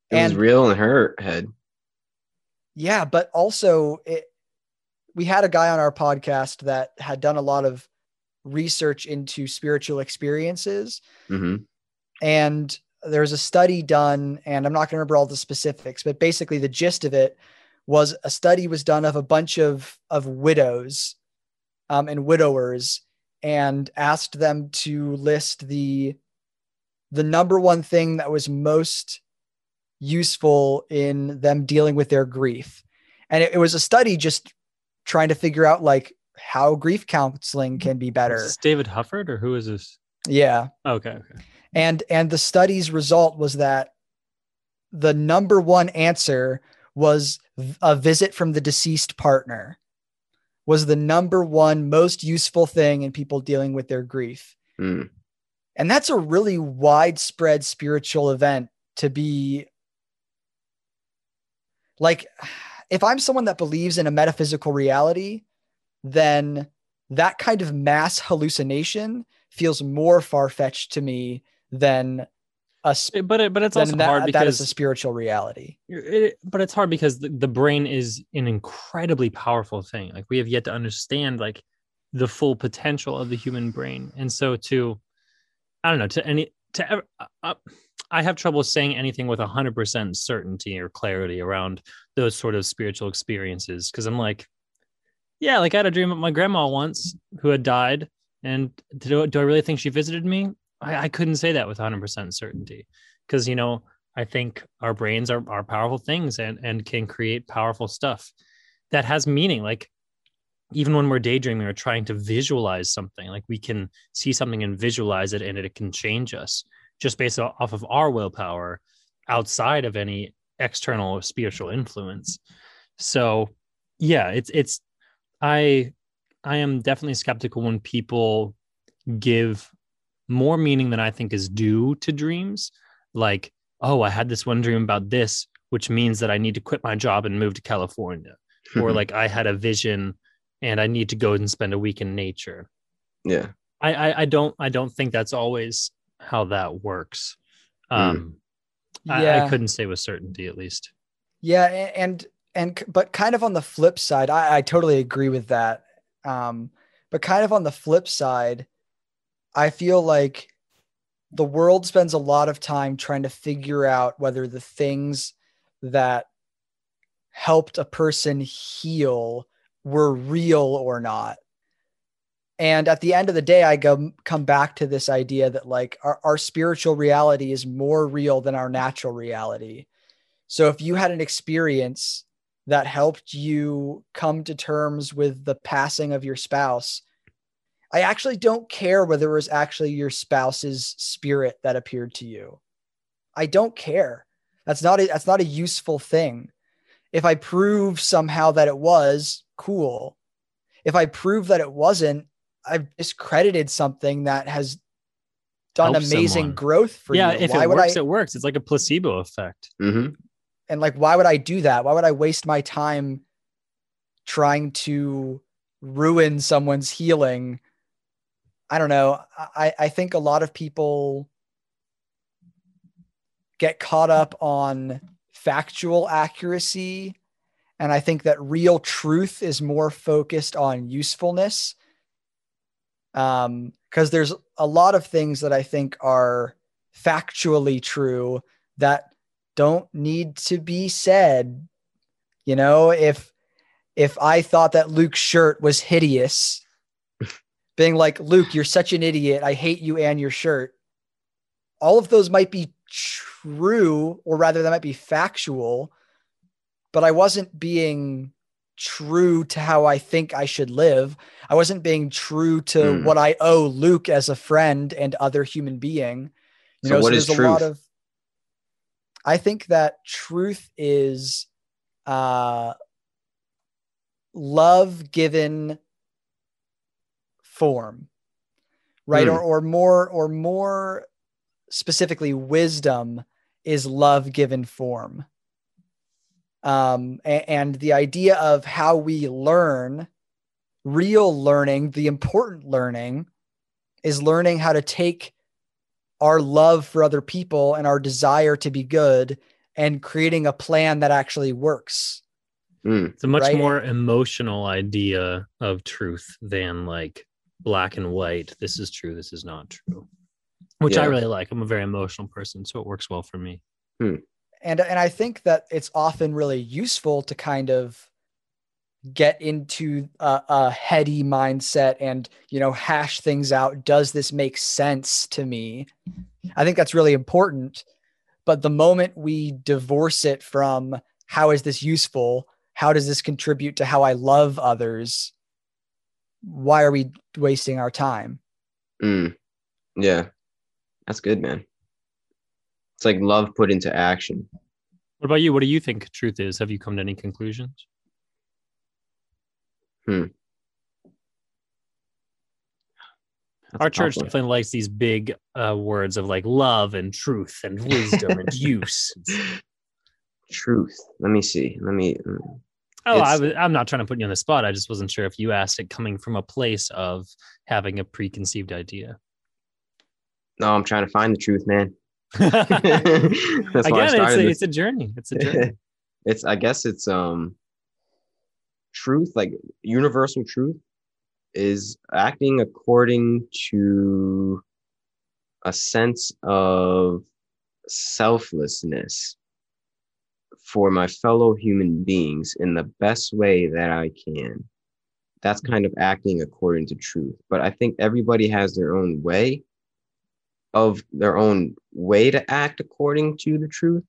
It was real in her head. yeah but also it we had a guy on our podcast that had done a lot of research into spiritual experiences. Hmm and there's a study done and i'm not going to remember all the specifics but basically the gist of it was a study was done of a bunch of of widows um, and widowers and asked them to list the the number one thing that was most useful in them dealing with their grief and it, it was a study just trying to figure out like how grief counseling can be better Is this David Hufford or who is this? yeah Okay, okay. And and the study's result was that the number one answer was a visit from the deceased partner was the number one most useful thing in people dealing with their grief Mm. and that's a really widespread spiritual event to be like if i'm someone that believes in a metaphysical reality then that kind of mass hallucination feels more far-fetched to me than a sp- But it, but it's also that, hard that is because a spiritual reality it, but it's hard because the, the brain is an incredibly powerful thing. Like we have yet to understand like the full potential of the human brain, and so to I don't know to any to ever. Uh, uh, I have trouble saying anything with 100% certainty or clarity around those sort of spiritual experiences because I'm like, yeah, like I had a dream of my grandma once who had died. And do, do I really think she visited me? I, I couldn't say that with 100% certainty because, you know, I think our brains are, are powerful things and, and can create powerful stuff that has meaning. Like, even when we're daydreaming or trying to visualize something, like we can see something and visualize it and it can change us just based off of our willpower outside of any external or spiritual influence. So, yeah, it's, it's, I, I am definitely skeptical when people give more meaning than I think is due to dreams. Like, oh, I had this one dream about this, which means that I need to quit my job and move to California. or [LAUGHS] like I had a vision and I need to go and spend a week in nature. yeah. I, I, I don't I don't think that's always how that works. Um, I- yeah I, couldn't say with certainty at least. Yeah, and and but kind of on the flip side, I, I totally agree with that. Um, but kind of on the flip side, I feel like the world spends a lot of time trying to figure out whether the things that helped a person heal were real or not. And at the end of the day, I go come back to this idea that like our, our spiritual reality is more real than our natural reality. So if you had an experience that helped you come to terms with the passing of your spouse, I actually don't care whether it was actually your spouse's spirit that appeared to you. I don't care. That's not a, that's not a useful thing. If I prove somehow that it was, cool. If I prove that it wasn't, I've discredited something that has done Help amazing someone. growth for yeah, you. if why it would works, I it works. It's like a placebo effect. hmm and like why would I do that? Why would I waste my time trying to ruin someone's healing? I don't know. I, I think a lot of people get caught up on factual accuracy. And I think that real truth is more focused on usefulness. Um, because there's a lot of things that I think are factually true that don't need to be said. You know, if if I thought that Luke's shirt was hideous, being like, Luke, you're such an idiot. I hate you and your shirt. All of those might be true, or rather, that might be factual, but I wasn't being true to how I think I should live. I wasn't being true to Mm. what I owe Luke as a friend and other human being. You So know, what so is there's a lot of I think that truth is uh love given form. Right? Hmm. Or or more or more specifically wisdom is love given form um, a- and the idea of how we learn real learning the important learning is learning how to take our love for other people and our desire to be good and creating a plan that actually works Mm, It's a much Right. more emotional idea of truth than like black and white. This is true. This is not true. Which I really like. I'm a very emotional person, so it works well for me. Hmm. and and i think that it's often really useful to kind of get into a, a heady mindset and you know hash things out does this make sense to me i think that's really important but the moment we divorce it from how is this useful how does this contribute to how i love others why are we wasting our time mm. Yeah, that's good, man. It's like love put into action. What about you? What do you think truth is? Have you come to any conclusions? That's Our a tough church one. definitely likes these big uh, words of like love and truth and wisdom and [LAUGHS] use. Truth. Let me see. Let me. Oh, I was, I'm not trying to put you on the spot. I just wasn't sure if you asked it coming from a place of having a preconceived idea. No, I'm trying to find the truth, man. Again, [LAUGHS] That's why I it's a, this. it's a journey. It's a [LAUGHS] journey. it's I guess it's um truth, like universal truth, is acting according to a sense of selflessness for my fellow human beings in the best way that I can. That's kind of acting according to truth. But I think everybody has their own way of their own way to act according to the truth,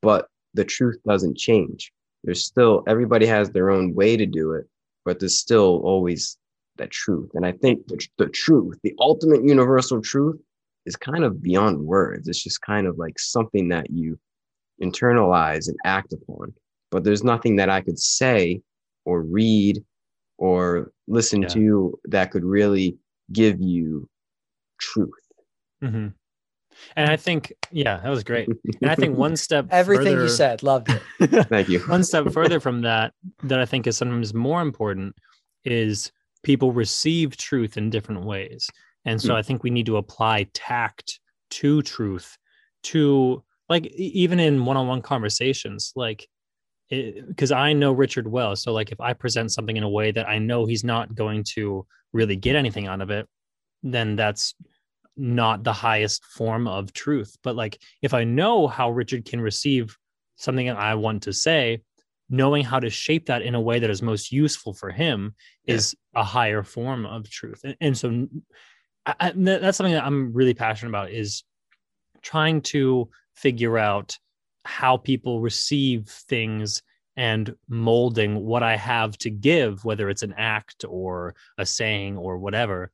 but the truth doesn't change. There's still everybody has their own way to do it, but there's still always that truth. And I think the, the truth, the ultimate universal truth, is kind of beyond words. It's just kind of like something that you internalize and act upon. But there's nothing that I could say or read or listen Yeah. to that could really give you truth. hmm And I think, yeah, that was great. And I think one [LAUGHS] step everything you said loved it [LAUGHS] Thank you. one step further from that that i think is sometimes more important is people receive truth in different ways and so Hmm. i think we need to apply tact to truth to like even in one-on-one conversations like because i know richard well so like if i present something in a way that i know he's not going to really get anything out of it then that's not the highest form of truth but like if i know how richard can receive something that I want to say, knowing how to shape that in a way that is most useful for him Yeah. is a higher form of truth. And, and so I, I- that's something that I'm really passionate about is trying to figure out how people receive things and molding what I have to give, whether it's an act or a saying or whatever,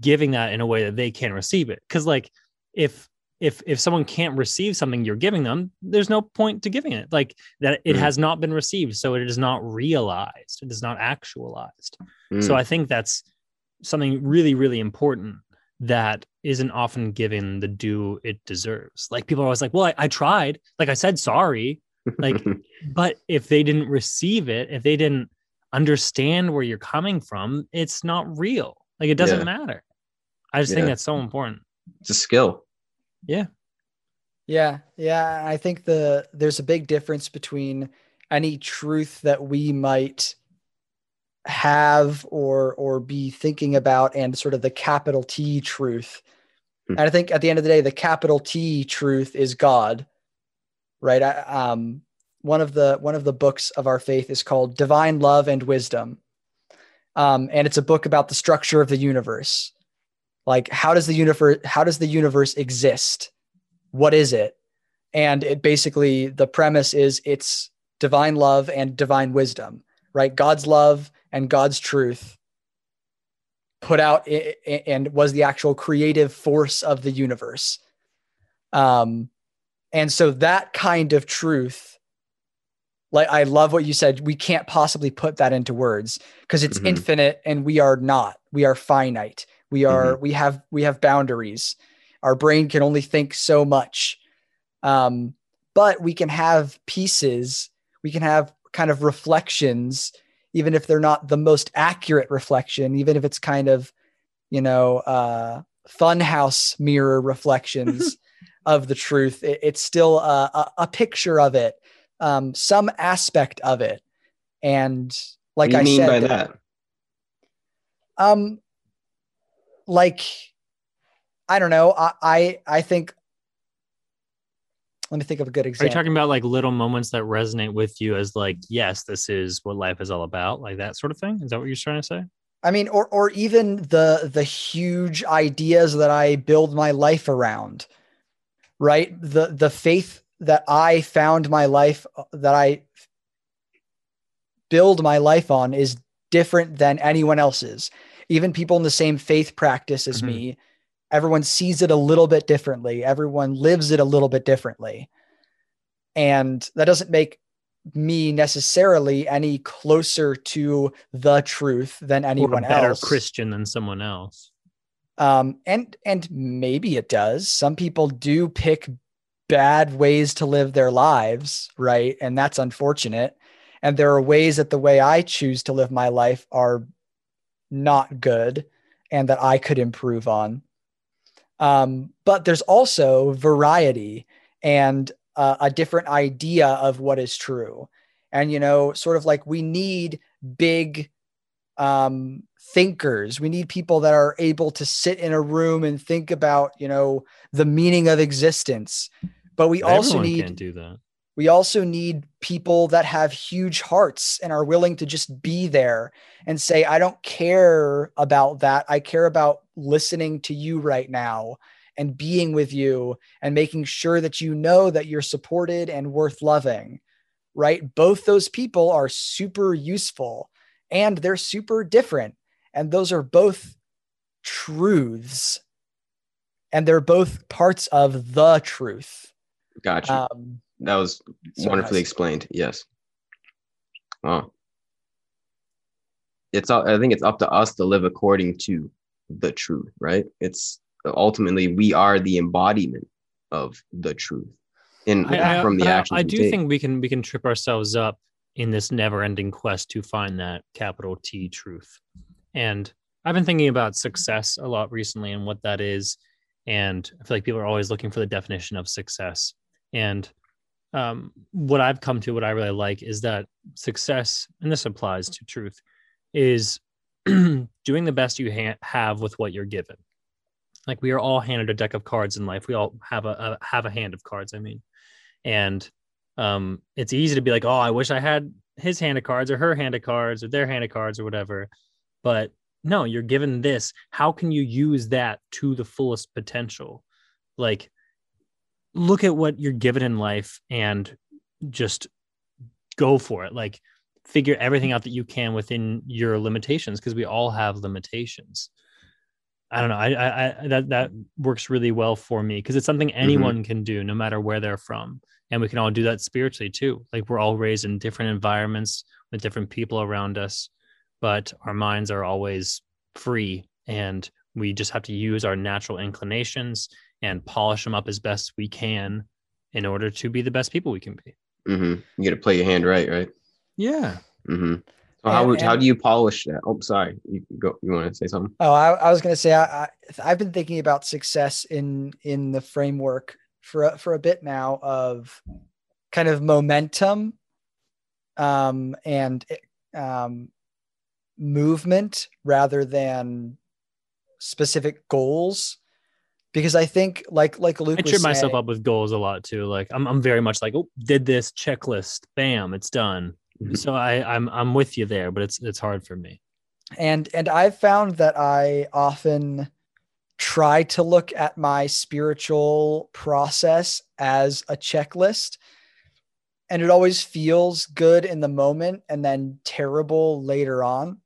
giving that in a way that they can receive it. Cause like if if if someone can't receive something you're giving them, there's no point to giving it. Like that it Mm. has not been received, so it is not realized, it is not actualized. So Mm, I think that's something really, really important that isn't often given the due it deserves. Like people are always like, well, I, I tried. Like I said, sorry. Like, [LAUGHS] but if they didn't receive it, if they didn't understand where you're coming from, it's not real. Like it doesn't Yeah. matter. I just think that's so important. it's a skill. Yeah. Yeah, yeah. I think the there's a big difference between any truth that we might have or or be thinking about and sort of the capital T truth. Hmm. And I think at the end of the day, the capital T truth is God, right? I, um, one of the one of the books of our faith is called Divine Love and Wisdom, um, and it's a book about the structure of the universe. Like, how does the universe how does the universe exist? what is it and it basically the premise is it's divine love and divine wisdom right? God's love and God's truth put out and was the actual creative force of the universe. Um, and so that kind of truth, like I love what you said, we can't possibly put that into words because it's mm-hmm. infinite and we are not. We are finite. We are mm-hmm. we have we have boundaries. Our brain can only think so much. Um, but we can have pieces, we can have kind of reflections even if they're not the most accurate reflection, even if it's kind of, you know, uh, funhouse mirror reflections [LAUGHS] of the truth, it, it's still a, a, a, picture of it, um, some aspect of it. And like I said, by that? Um, like, I don't know. I, I, I think let me think of a good example. Are you talking about like little moments that resonate with you as like, yes, this is what life is all about, like that sort of thing? Is that what you're trying to say? I mean, or or even the the huge ideas that I build my life around, right? The the faith that I found my life that I build my life on is different than anyone else's. Even people in the same faith practice as mm-hmm. me everyone sees it a little bit differently. Everyone lives it a little bit differently. And that doesn't make me necessarily any closer to the truth than anyone or a better else. Christian than someone else. Um and and maybe it does. Some people do pick bad ways to live their lives right? And that's unfortunate. And there are ways that the way i choose to live my life are not good and that i could improve on um, but there's also variety and uh, a different idea of what is true. And, you know, sort of like we need big um, thinkers. We need people that are able to sit in a room and think about, you know, the meaning of existence. But we Everyone also need do that. We also need people that have huge hearts and are willing to just be there and say, I don't care about that. I care about listening to you right now and being with you and making sure that you know that you're supported and worth loving. Right. Both those people are super useful and they're super different. And those are both truths. And they're both parts of the truth. Gotcha. Um, that was wonderfully explained. Yes. Oh. It's I think it's up to us to live according to the truth, right? It's ultimately we are the embodiment of the truth. And I, from the action. I, I do take. think we can we can trip ourselves up in this never-ending quest to find that capital T truth. And I've been thinking about success a lot recently and what that is. And I feel like people are always looking for the definition of success. And um, what I've come to, what I really like, is that success, and this applies to truth, is [CLEARS THROAT] doing the best you ha- have with what you're given. Like we are all handed a deck of cards in life. We all have a, a have a hand of cards. I mean, and um, it's easy to be like, oh, I wish I had his hand of cards or her hand of cards or their hand of cards or whatever. But no, you're given this. How can you use that to the fullest potential? Like look at what you're given in life and just go for it. Like figure everything out that you can within your limitations because we all have limitations. I don't know. I, I, that that works really well for me because it's something mm-hmm. anyone mm-hmm. can do, no matter where they're from, and we can all do that spiritually too. Like we're all raised in different environments with different people around us, but our minds are always free, and we just have to use our natural inclinations and polish them up as best we can in order to be the best people we can be. Mm-hmm. You got to play your hand right, right? Yeah. Mm-hmm. So how and, how do you polish that? Oh, sorry. You go. You want to say something? Oh, I, I was going to say I, I have been thinking about success in in the framework for a, for a bit now of kind of momentum, um, and um, movement rather than specific goals because I think like like Luke I trip myself up with goals a lot too. Like I'm I'm very much like, oh, did this checklist, bam, it's done. Mm-hmm. So I I'm I'm with you there, but it's it's hard for me. And and I've found that I often try to look at my spiritual process as a checklist. and it always feels good in the moment and then terrible later on.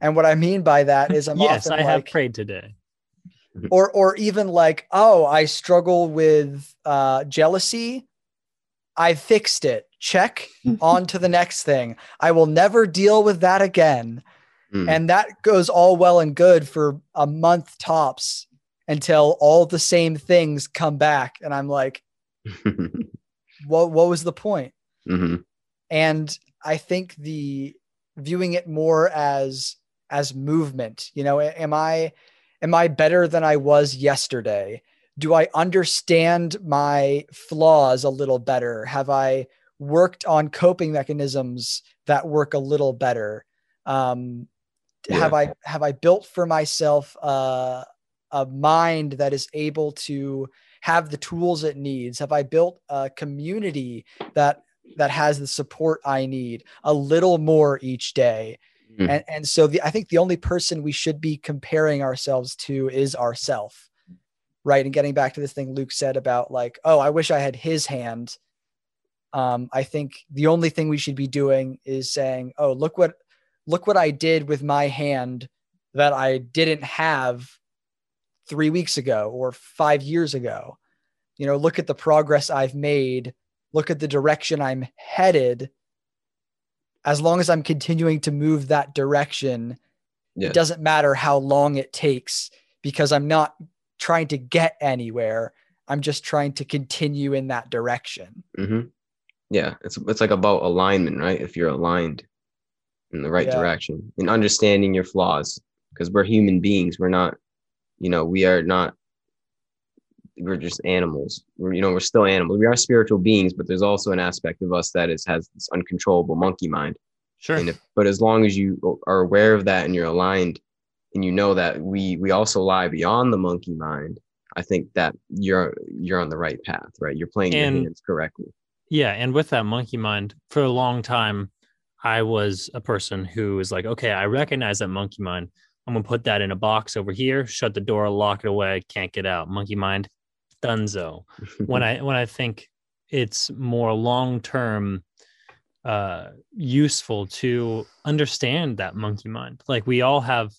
And what I mean by that is I'm [LAUGHS] yes, often I have prayed today. or or even like, oh, I struggle with uh, jealousy. I fixed it. Check [LAUGHS] on to the next thing. I will never deal with that again. Mm. And that goes all well and good for a month tops until all the same things come back. And I'm like, [LAUGHS] what what was the point? hmm and i think the viewing it more as as movement you know am i am i better than i was yesterday do i understand my flaws a little better have i worked on coping mechanisms that work a little better um have i have i built for myself uh, a mind that is able to have the tools it needs have i built a community that that has the support I need a little more each day. Mm. And, and so the, I think the only person we should be comparing ourselves to is ourself. Right. And getting back to this thing Luke said about like, oh, I wish I had his hand. Um, I think the only thing we should be doing is saying, oh, look what look what I did with my hand that I didn't have three weeks ago or five years ago. You know, look at the progress I've made look at the direction I'm headed, as long as I'm continuing to move that direction, it doesn't matter how long it takes because I'm not trying to get anywhere. I'm just trying to continue in that direction. hmm Yeah, it's it's like about alignment, right? If you're aligned in the right Yeah. direction and understanding your flaws, because we're human beings, we're not, you know, we are not. We're just animals. We're you know we're still animals. We are spiritual beings, but there's also an aspect of us that is has this uncontrollable monkey mind. Sure. And if, but as long as you are aware of that and you're aligned, and you know that we we also lie beyond the monkey mind, I think that you're you're on the right path, right? You're playing And- your hands correctly. Yeah, and with that monkey mind, for a long time, I was a person who was like, okay, I recognize that monkey mind. I'm gonna put that in a box over here, shut the door, lock it away, can't get out. Monkey mind, dunzo. [LAUGHS] when I when I think it's more long term uh useful to understand that monkey mind. Like we all have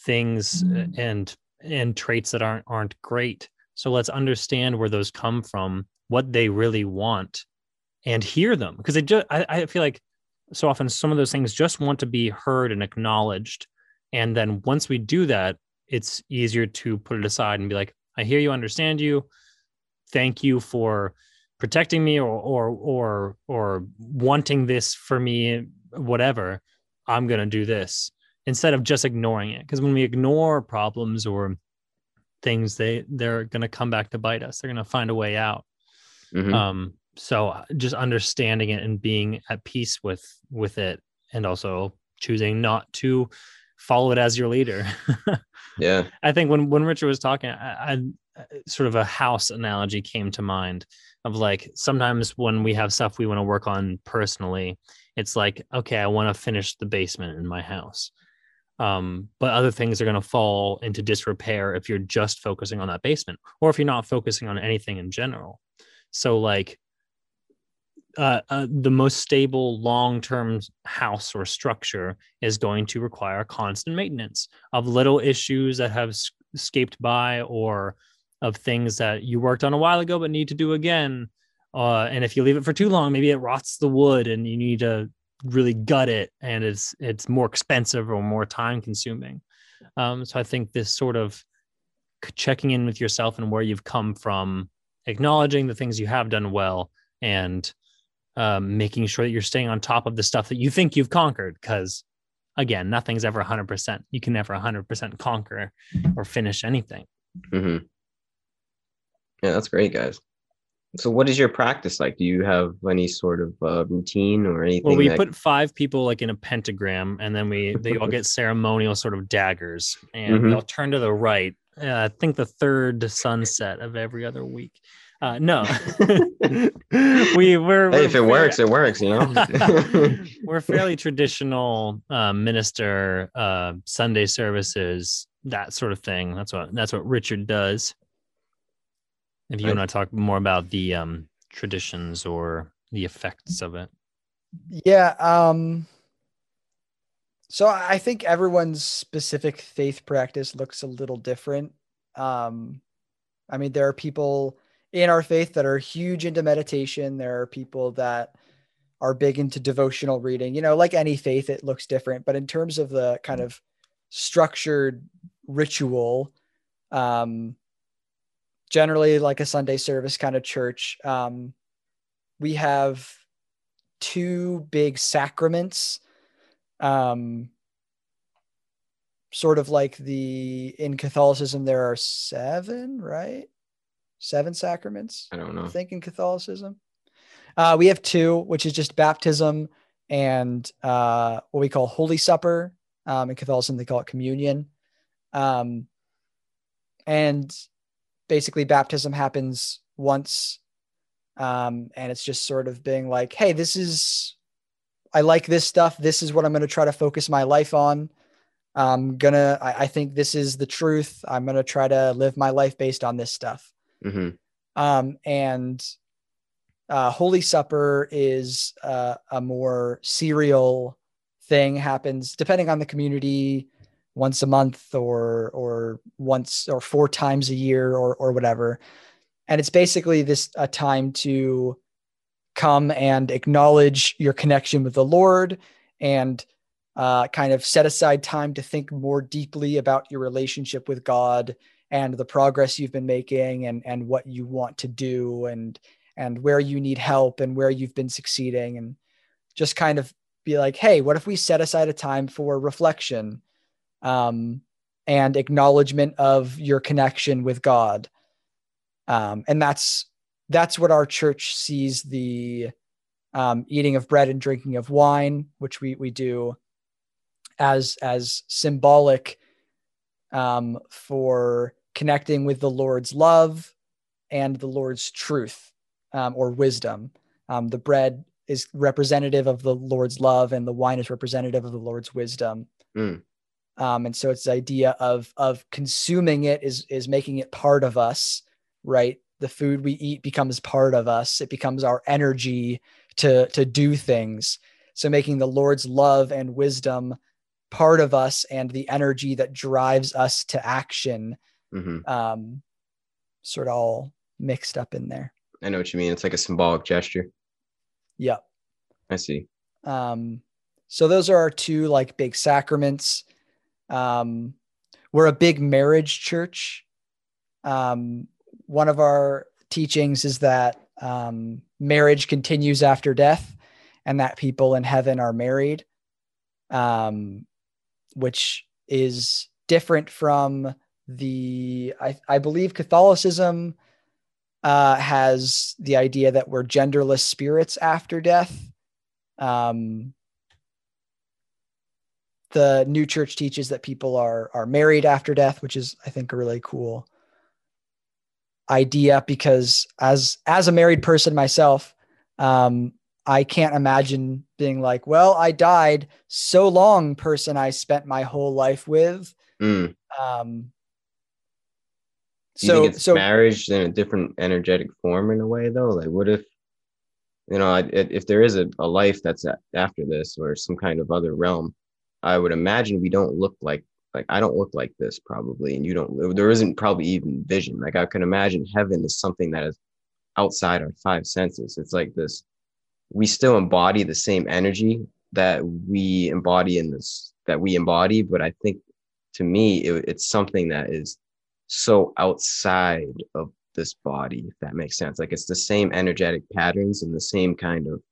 things uh, and and traits that aren't aren't great. So let's understand where those come from, what they really want, and hear them. Because it just I, I feel like so often some of those things just want to be heard and acknowledged. And then once we do that, it's easier to put it aside and be like, I hear you, understand you. Thank you for protecting me or or or or wanting this for me, whatever. I'm gonna do this instead of just ignoring it. Because when we ignore problems or things, they they're gonna come back to bite us. They're gonna find a way out. Mhm. Um, so uh, just understanding it and being at peace with with it, and also choosing not to follow it as your leader. [LAUGHS] yeah. I think when when Richard was talking, I, I sort of a house analogy came to mind of like sometimes when we have stuff we want to work on personally, it's like okay, I want to finish the basement in my house. Um, but other things are going to fall into disrepair if you're just focusing on that basement, or if you're not focusing on anything in general. So like uh, uh, the most stable long-term house or structure is going to require constant maintenance of little issues that have escaped by or of things that you worked on a while ago but need to do again uh, and if you leave it for too long maybe it rots the wood and you need to really gut it and it's it's more expensive or more time consuming um, so i think this sort of checking in with yourself and where you've come from acknowledging the things you have done well and um, making sure that you're staying on top of the stuff that you think you've conquered because again nothing's ever 100% you can never 100% conquer or finish anything. Hmm Yeah, that's great, guys. So, what is your practice like? Do you have any sort of uh, routine or anything? well we that- put five people like in a pentagram and then we they all get [LAUGHS] ceremonial sort of daggers and Mhm. they'll turn to the right uh, i think the third sunset of every other week uh, no [LAUGHS] we were hey, if it we're works, it works. You know. [LAUGHS] we're fairly traditional uh, minister uh, Sunday services, that sort of thing. That's what that's what Richard does. If you Right. want to talk more about the um, traditions or the effects of it. Yeah. Um, so I think everyone's specific faith practice looks a little different. Um, I mean, there are people in our faith that are huge into meditation. There are people that are big into devotional reading. You know, like any faith, it looks different. But in terms of the kind of structured ritual, um, generally like a Sunday service kind of church, um, we have two big sacraments um sort of like the in catholicism there are seven right? Seven sacraments I don't know. i think in catholicism. Uh we have two which is just baptism and uh what we call holy supper. Um in catholicism they call it communion. Um and basically baptism happens once um, and it's just sort of being like, hey, this is, I like this stuff. This is what I'm going to try to focus my life on. I'm gonna, I, I think this is the truth. I'm gonna try to live my life based on this stuff. hmm Um, and uh, Holy Supper is uh, a more serial thing. Happens depending on the community, once a month or or once or four times a year or or whatever. And it's basically this a time to come and acknowledge your connection with the Lord and uh, kind of set aside time to think more deeply about your relationship with God and the progress you've been making and and what you want to do and and where you need help and where you've been succeeding and just kind of be like hey what if we set aside a time for reflection um, and acknowledgement of your connection with god um, and that's that's what our church sees the um, eating of bread and drinking of wine which we we do as as symbolic um, for connecting with the Lord's love and the Lord's truth um, or wisdom. Um, the bread is representative of the Lord's love, and the wine is representative of the Lord's wisdom. Mm. Um, and so it's the idea of of consuming it is is making it part of us, right? The food we eat becomes part of us. It becomes our energy to to do things. So making the Lord's love and wisdom part of us and the energy that drives us to action hmm um, sort of all mixed up in there. I know what you mean. It's like a symbolic gesture. Yep. I see. Um, so those are our two like big sacraments. Um, we're a big marriage church. Um, one of our teachings is that um, marriage continues after death, and that people in heaven are married, um, which is different from the I, I believe Catholicism uh, has the idea that we're genderless spirits after death. Um, the new church teaches that people are are married after death, which is I think a really cool idea because as as a married person myself, um, I can't imagine being like, well, I died so long, person I spent my whole life with. Mm. Um, so it's so marriage in a different energetic form in a way though? Like, what if, you know, if there is a, a life that's after this or some kind of other realm, I would imagine we don't look like like I don't look like this probably, and you don't. There isn't probably even vision. Like I can imagine heaven is something that is outside our five senses. It's like this. We still embody the same energy that we embody in this that we embody, but I think to me it, it's something that is so outside of this body, if that makes sense. Like it's the same energetic patterns and the same kind of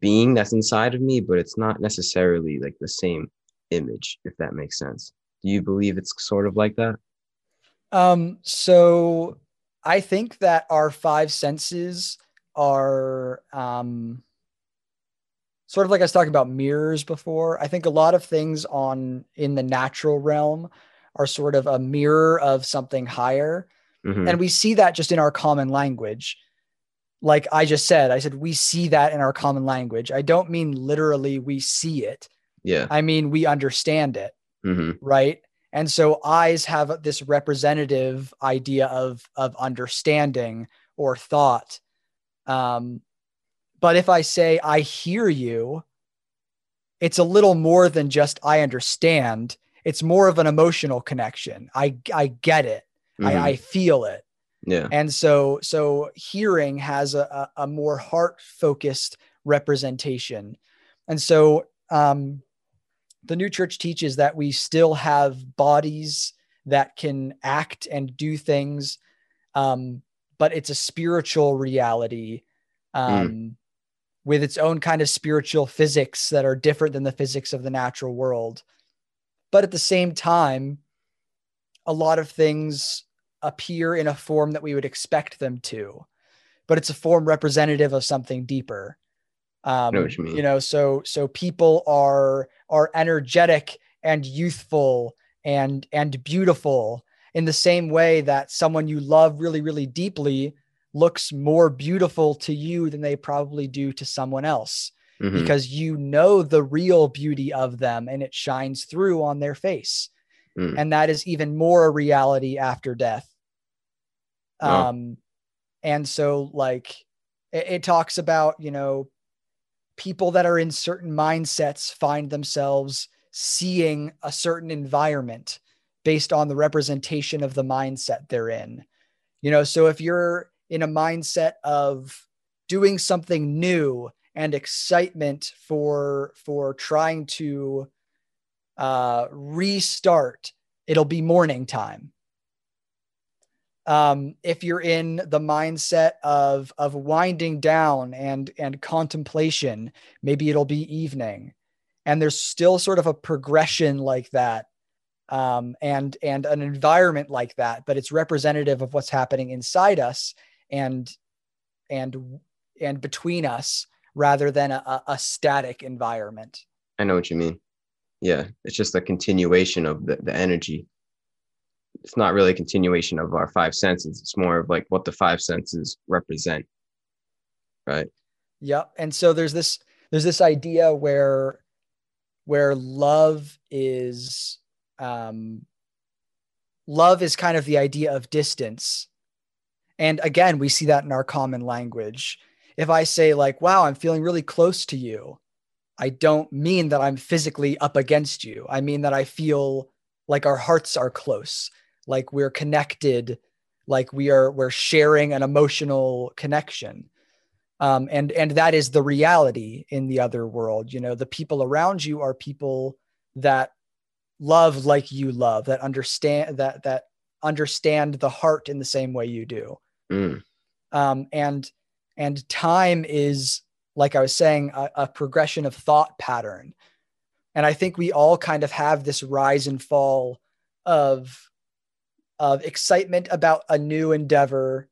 being that's inside of me, but it's not necessarily like the same image, if that makes sense. Do you believe it's sort of like that? Um, so I think that our five senses are um, sort of like I was talking about mirrors before. I think a lot of things on in the natural realm are sort of a mirror of something higher. Mhm. And we see that just in our common language. Like I just said, I said we see that in our common language. I don't mean literally we see it. yeah. I mean we understand it hmm right and so eyes have this representative idea of of understanding or thought um But if I say, I hear you, it's a little more than just I understand. It's more of an emotional connection. I, I get it. Mhm. I, I feel it. Yeah. And so, so hearing has a, a, a more heart focused representation. And so, um, the new church teaches that we still have bodies that can act and do things, um, but it's a spiritual reality um, with its own kind of spiritual physics that are different than the physics of the natural world. But at the same time, a lot of things appear in a form that we would expect them to, but it's a form representative of something deeper. Um, know what you mean. know, so so people are are energetic and youthful and and beautiful in the same way that someone you love really really deeply looks more beautiful to you than they probably do to someone else Mhm. because you know the real beauty of them and it shines through on their face. Mm. And that is even more a reality after death. Um, and so, like, it, it talks about, you know, people that are in certain mindsets find themselves seeing a certain environment based on the representation of the mindset they're in. You know, so if you're in a mindset of doing something new and excitement for for trying to uh, restart, it'll be morning time. Um, if you're in the mindset of of winding down and and contemplation, maybe it'll be evening. And there's still sort of a progression like that, um, and and an environment like that, but it's representative of what's happening inside us and and and between us rather than a, a, static environment. I know what you mean. Yeah, it's just a continuation of the, the energy. It's not really a continuation of our five senses. It's more of like what the five senses represent. Right. Yep. And so there's this there's this idea where where love is um love is kind of the idea of distance. And again, we see that in our common language. If I say like, "Wow, I'm feeling really close to you." I don't mean that I'm physically up against you. I mean that I feel like our hearts are close, like we're connected, like we are we're sharing an emotional connection. Um, and and that is the reality in the other world. You know the people around you are people that love like you love that understand that that understand the heart in the same way you do. Mm. um, and and time is like i was saying a, a progression of thought pattern. And i think we all kind of have this rise and fall of of excitement about a new endeavor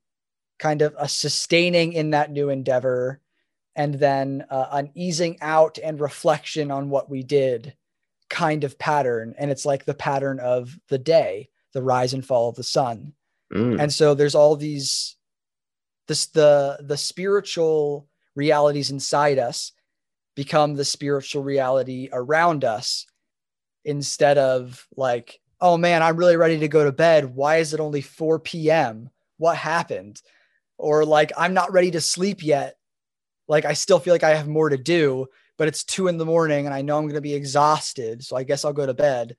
kind of a sustaining in that new endeavor and then uh, an easing out and reflection on what we did kind of pattern and it's like the pattern of the day the rise and fall of the sun Mm. and so there's all these this the the spiritual realities inside us become the spiritual reality around us instead of like oh man i'm really ready to go to bed. Why is it only 4 p.m what happened? Or like i'm not ready to sleep yet. Like i still feel like i have more to do but it's two in the morning and i know i'm going to be exhausted so i guess i'll go to bed.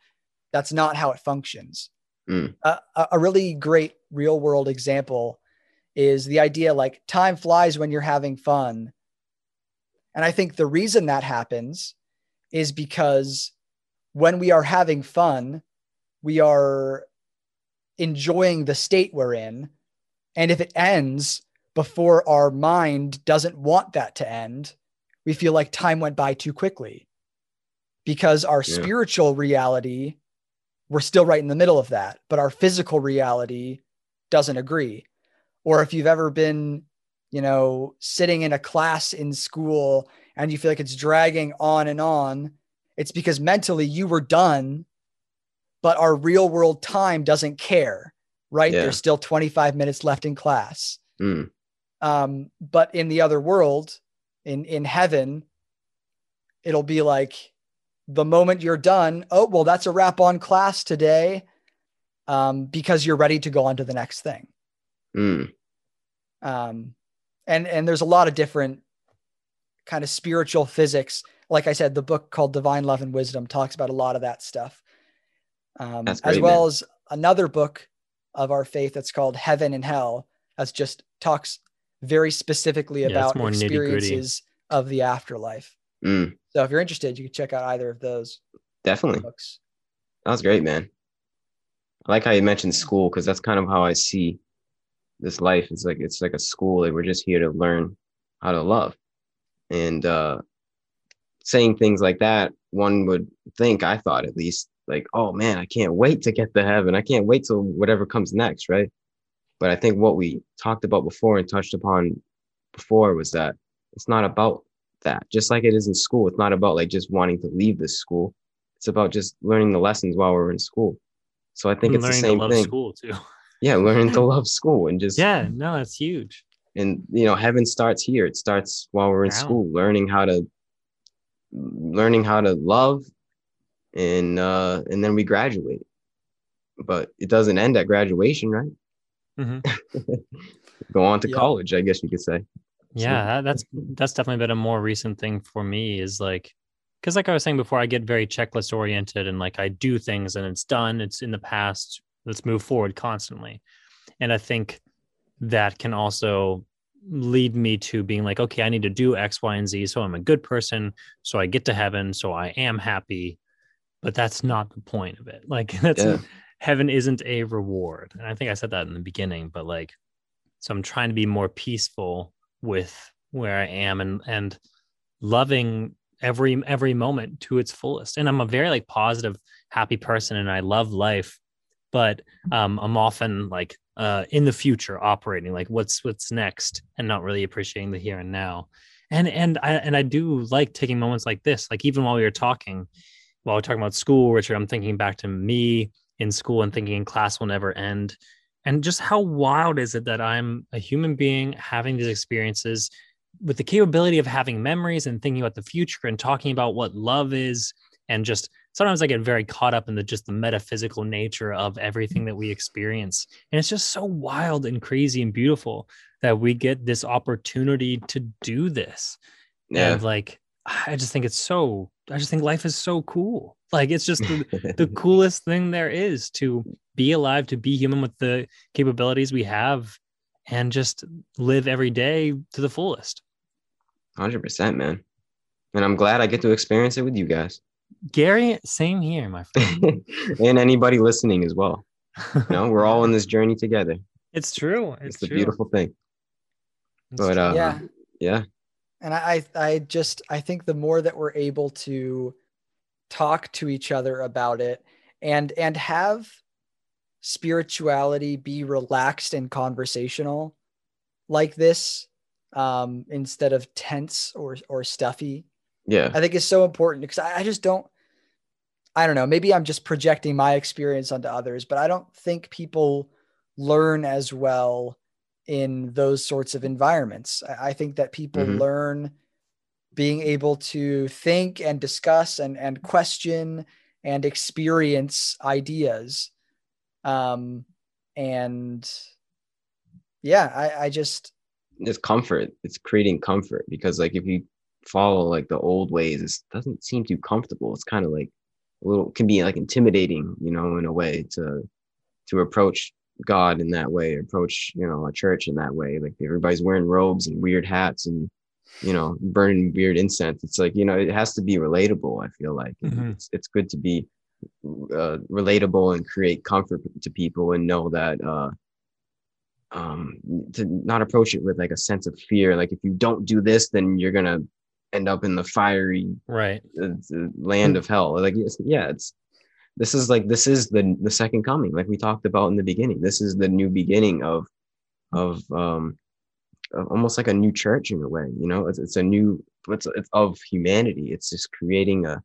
That's not how it functions. Mm. a- a really great real world example is the idea like time flies when you're having fun. And i think the reason that happens is because when we are having fun we are enjoying the state we're in and if it ends before our mind doesn't want that to end we feel like time went by too quickly because our Yeah. spiritual reality we're still right in the middle of that but our physical reality doesn't agree or if you've ever been you know sitting in a class in school and you feel like it's dragging on and on it's because mentally you were done but our real world time doesn't care right Yeah. there's still 25 minutes left in class Mm. um, but in the other world in in heaven it'll be like the moment you're done oh well that's a wrap on class today um, because you're ready to go on to the next thing Mm. um, and and there's a lot of different kind of spiritual physics. Like I said, the book called Divine Love and Wisdom talks about a lot of that stuff. Um, That's as well man. as another book of our faith that's called Heaven and Hell, that's just talks very specifically Yeah, about more experiences of the afterlife. Mm, So if you're interested, you can check out either of those definitely. books. That was great, man. I like how you mentioned school because that's kind of how I see this life. It's like it's like a school. Like we're just here to learn how to love. And uh saying things like that, one would think, I thought at least, like, oh man, I can't wait to get to heaven. I can't wait till whatever comes next, right? But I think what we talked about before and touched upon before was that it's not about that. Just like it is in school, it's not about like just wanting to leave this school. It's about just learning the lessons while we're in school. So I think And it's the same to love thing. school too. Yeah, [LAUGHS] learning to love school and just Yeah, no, that's huge. and you know heaven starts here. It starts while we're in Wow. school, learning how to learning how to love, and uh and then we graduate. But it doesn't end at graduation, right? hmm [LAUGHS] Go on to Yeah. college, I guess you could say. Yeah, that, that's that's definitely been a more recent thing for me is like because like I was saying before, I get very checklist oriented and like I do things and it's done, it's in the past, let's move forward constantly. And I think that can also lead me to being like, okay, I need to do X, Y, and Z. So I'm a good person. So I get to heaven. So I am happy. But that's not the point of it. Like [LAUGHS] that's Yeah. heaven isn't a reward. And I think I said that in the beginning, but like, so I'm trying to be more peaceful with where I am and and loving every every moment to its fullest. And I'm a very like positive, happy person and I love life, but um I'm often like uh in the future operating like what's what's next and not really appreciating the here and now. And and I and I do like taking moments like this, like even while we were talking, while we're talking about school, Richard, I'm thinking back to me in school and thinking class will never end. And just how wild is it that I'm a human being having these experiences with the capability of having memories and thinking about the future and talking about what love is and just sometimes I get very caught up in the just the metaphysical nature of everything that we experience. And it's just so wild and crazy and beautiful that we get this opportunity to do this. Yeah. And like I just think it's so I just think life is so cool. Like it's just the, the [LAUGHS] coolest thing there is to be alive, to be human with the capabilities we have, and just live every day to the fullest. Hundred percent, man. And I'm glad I get to experience it with you guys Gary, same here, my friend. [LAUGHS] and anybody listening as well. You know, we're all in this journey together. it's true. It's, It's, the true. beautiful thing. It's But true. uh, yeah. yeah, And I, I just I think the more that we're able to talk to each other about it and and have spirituality be relaxed and conversational like this um instead of tense or or stuffy yeah, i think is so important because I, I just don't i don't know maybe i'm just projecting my experience onto others but i don't think people learn as well in those sorts of environments i, I think that people Mhm. learn being able to think and discuss and and question and experience ideas um and yeah i i just it's comfort. It's creating comfort because like if you follow like the old ways, it doesn't seem too comfortable. It's kind of like a little can be like intimidating, you know, in a way to to approach God in that way, approach you know a church in that way. Like everybody's wearing robes and weird hats and you know burning weird incense. It's like you know it has to be relatable. I feel like Mhm. it's it's good to be uh, relatable and create comfort to people and know that uh um to not approach it with like a sense of fear like if you don't do this then you're gonna end up in the fiery right. uh, the land of hell like yeah it's this is like this is the the second coming like we talked about in the beginning. This is the new beginning of of um of almost like a new church in a way you know? It's, it's a new it's, it's of humanity. It's just creating a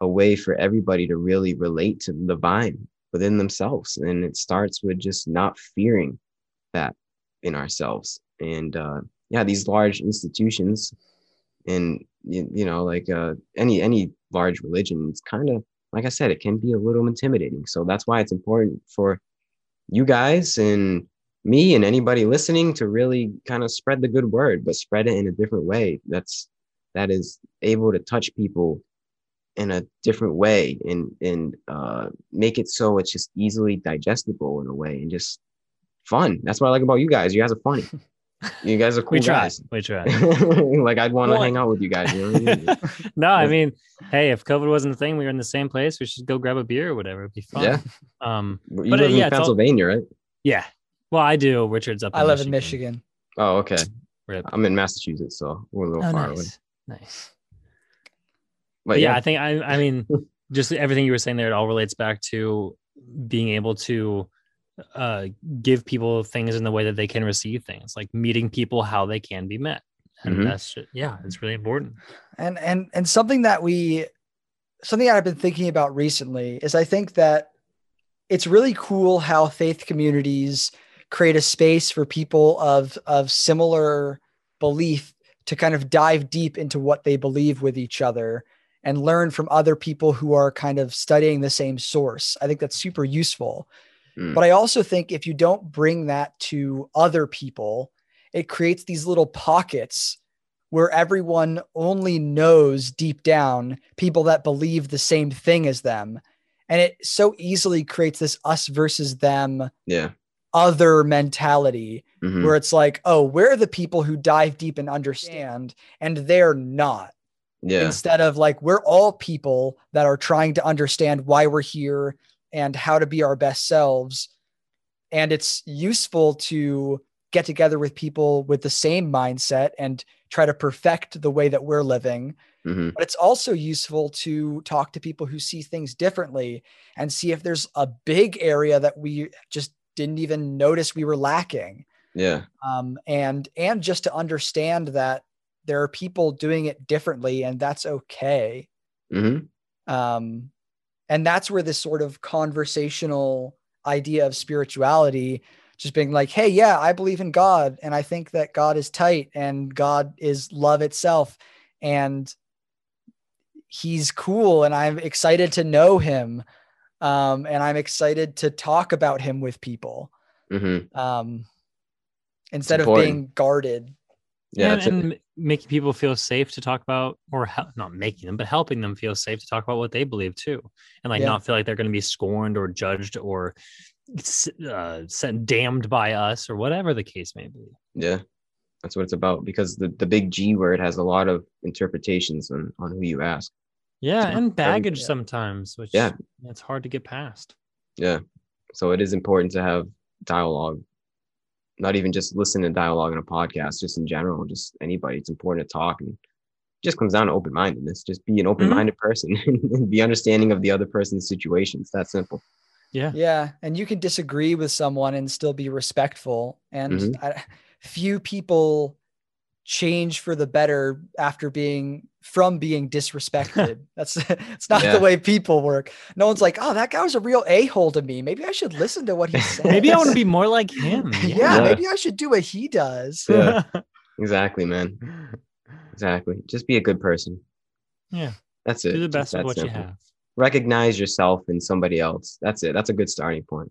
a way for everybody to really relate to the vine within themselves. And it starts with just not fearing that in ourselves. And uh yeah these large institutions and you, you know like uh any any large religion it's kind of like i said it can be a little intimidating so that's why it's important for you guys and me and anybody listening to really kind of spread the good word but spread it in a different way that's that is able to touch people in a different way and and uh, make it so it's just easily digestible in a way and just fun. That's what I like about you guys. You guys are funny. [LAUGHS] You guys are cool we try. guys. We [LAUGHS] try. like I'd want to hang out with you guys. You know I mean? [LAUGHS] no, I mean, hey, if COVID wasn't a thing, we were in the same place. We should go grab a beer or whatever. It'd be fun. Yeah. Um. You But, live uh, in yeah, it's all- Pennsylvania, right? Yeah. Well, I do. Richard's up. I live in Michigan. Oh, okay. Rip. I'm in Massachusetts, so we're a little Oh, far away. nice. Nice. But But yeah, yeah, I think I. I mean, [LAUGHS] just everything you were saying there, it all relates back to being able to uh give people things in the way that they can receive things, like meeting people how they can be met, and Mhm. that's ju- yeah, it's really important. and and and something that we something that i've been thinking about recently is i think that it's really cool how faith communities create a space for people of of similar belief to kind of dive deep into what they believe with each other and learn from other people who are kind of studying the same source i think that's super useful Mm. but i also think if you don't bring that to other people it creates these little pockets where everyone only knows deep down people that believe the same thing as them. And it so easily creates this us versus them yeah. other mentality Mhm. where it's like, oh, we're the people who dive deep and understand, and they're not. Yeah. Instead of like, we're all people that are trying to understand why we're here and how to be our best selves. And it's useful to get together with people with the same mindset and try to perfect the way that we're living. hmm But it's also useful to talk to people who see things differently and see if there's a big area that we just didn't even notice we were lacking. Yeah. Um, and and just to understand that there are people doing it differently and that's okay. hmm Um, and that's where this sort of conversational idea of spirituality just being like, hey, yeah, I believe in God and I think that God is tight and God is love itself. And he's cool and I'm excited to know him. Um, and I'm excited to talk about him with people. hmm Um, instead of being guarded. Yeah. and, and making people feel safe to talk about or hel- not making them but helping them feel safe to talk about what they believe too and like Yeah. not feel like they're going to be scorned or judged or uh, sent damned by us or whatever the case may be yeah. That's what it's about because the, the big G word has a lot of interpretations on, on who you ask. yeah and baggage yeah. sometimes which Yeah. it's hard to get past Yeah. So it is important to have dialogue, not even just listen to dialogue in a podcast, just in general, just anybody. It's important to talk and it just comes down to open mindedness. Just be an open minded person [LAUGHS] and be understanding of the other person's situation. It's that simple. yeah Yeah. And you can disagree with someone and still be respectful. And Mhm. I, few people change for the better after being from being disrespected. [LAUGHS] That's it's not Yeah. the way people work. No one's like, oh, that guy was a real a hole to me. Maybe I should listen to what he said. [LAUGHS] maybe i want to be more like him [LAUGHS] yeah, Yeah. maybe I should do what he does. Yeah. Exactly, man. Exactly. Just be a good person. yeah That's it. do the best that of what you have Recognize yourself in somebody else. That's it. That's a good starting point.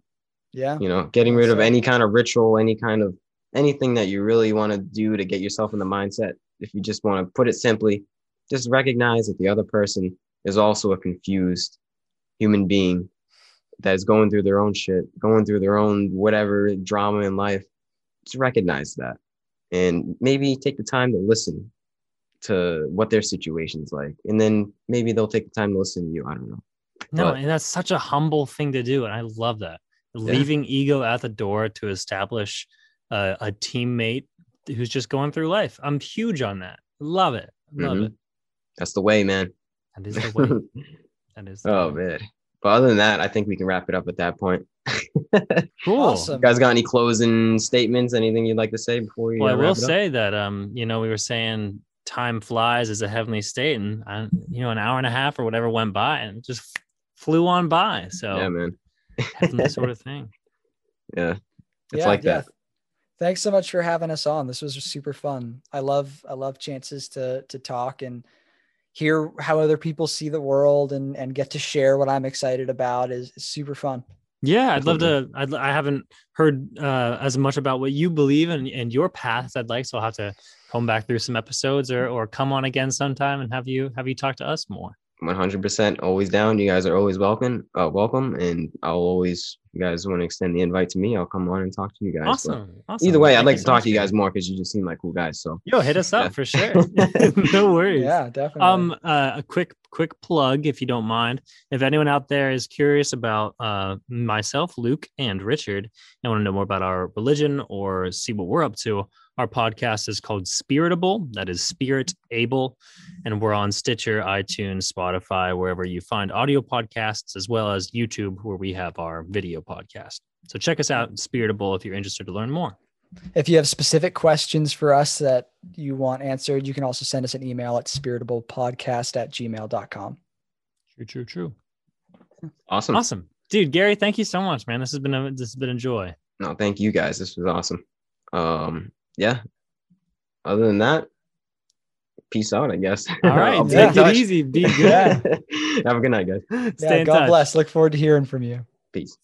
Yeah. you know getting rid of any kind of ritual any kind of anything that you really want to do to get yourself in the mindset if you just want to put it simply just recognize that the other person is also a confused human being that is going through their own shit going through their own whatever drama in life. Just recognize that and maybe take the time to listen to what their situation's like. And then maybe they'll take the time to listen to you. I don't know. No But- and that's such a humble thing to do and i love that. Leaving ego at the door to establish a, a teammate who's just going through life i'm huge on that love it love Mhm. it that's the way man that is the way [LAUGHS] that is the Oh way. man. But other than that, I think we can wrap it up at that point. [LAUGHS] cool Awesome. You guys got any closing statements? Anything you'd like to say before we? well i uh, will it up? say that um you know we were saying time flies as a heavenly state and I, you know an hour and a half or whatever went by and just flew on by so Yeah, man. heavenly sort of [LAUGHS] thing Yeah, it's yeah, like yeah. that. Thanks so much for having us on. This was super fun. I love I love chances to to talk and hear how other people see the world and and get to share what I'm excited about is, is super fun. Yeah, I'd love to. I'd, I haven't heard uh, as much about what you believe and, and your paths. I'd like, so I'll have to come back through some episodes or or come on again sometime and have you have you talk to us more. 100% always down. You guys are always welcome. Uh, welcome, and I'll always. You guys want to extend the invite to me? I'll come on and talk to you guys. Awesome. awesome. Either way, I'd like to so talk to you Gary. guys more because you just seem like cool guys. So Yo, hit us up Yeah. for sure. [LAUGHS] [LAUGHS] no worries. Yeah, definitely. Um, uh, a quick, quick plug, if you don't mind. If anyone out there is curious about uh, myself, Luke, and Richard, and want to know more about our religion or see what we're up to, our podcast is called Spiritable. That is Spirit Able, and we're on Stitcher, iTunes, Spotify, wherever you find audio podcasts, as well as YouTube, where we have our video podcast. So check us out, Spiritable, if you're interested to learn more. if you have specific questions for us that you want answered, you can also send us an email at spiritablepodcast at gmail.com. True, true, true. awesome. Awesome, dude. Gary, thank you so much, man. This has been a this has been a joy. No, thank you guys. This was awesome. Um, yeah. Other than that, peace out. I guess. All right, [LAUGHS] I'll take in it easy. Be good. [LAUGHS] Have a good night, guys. Stay yeah, in God touch. bless. Look forward to hearing from you. Peace.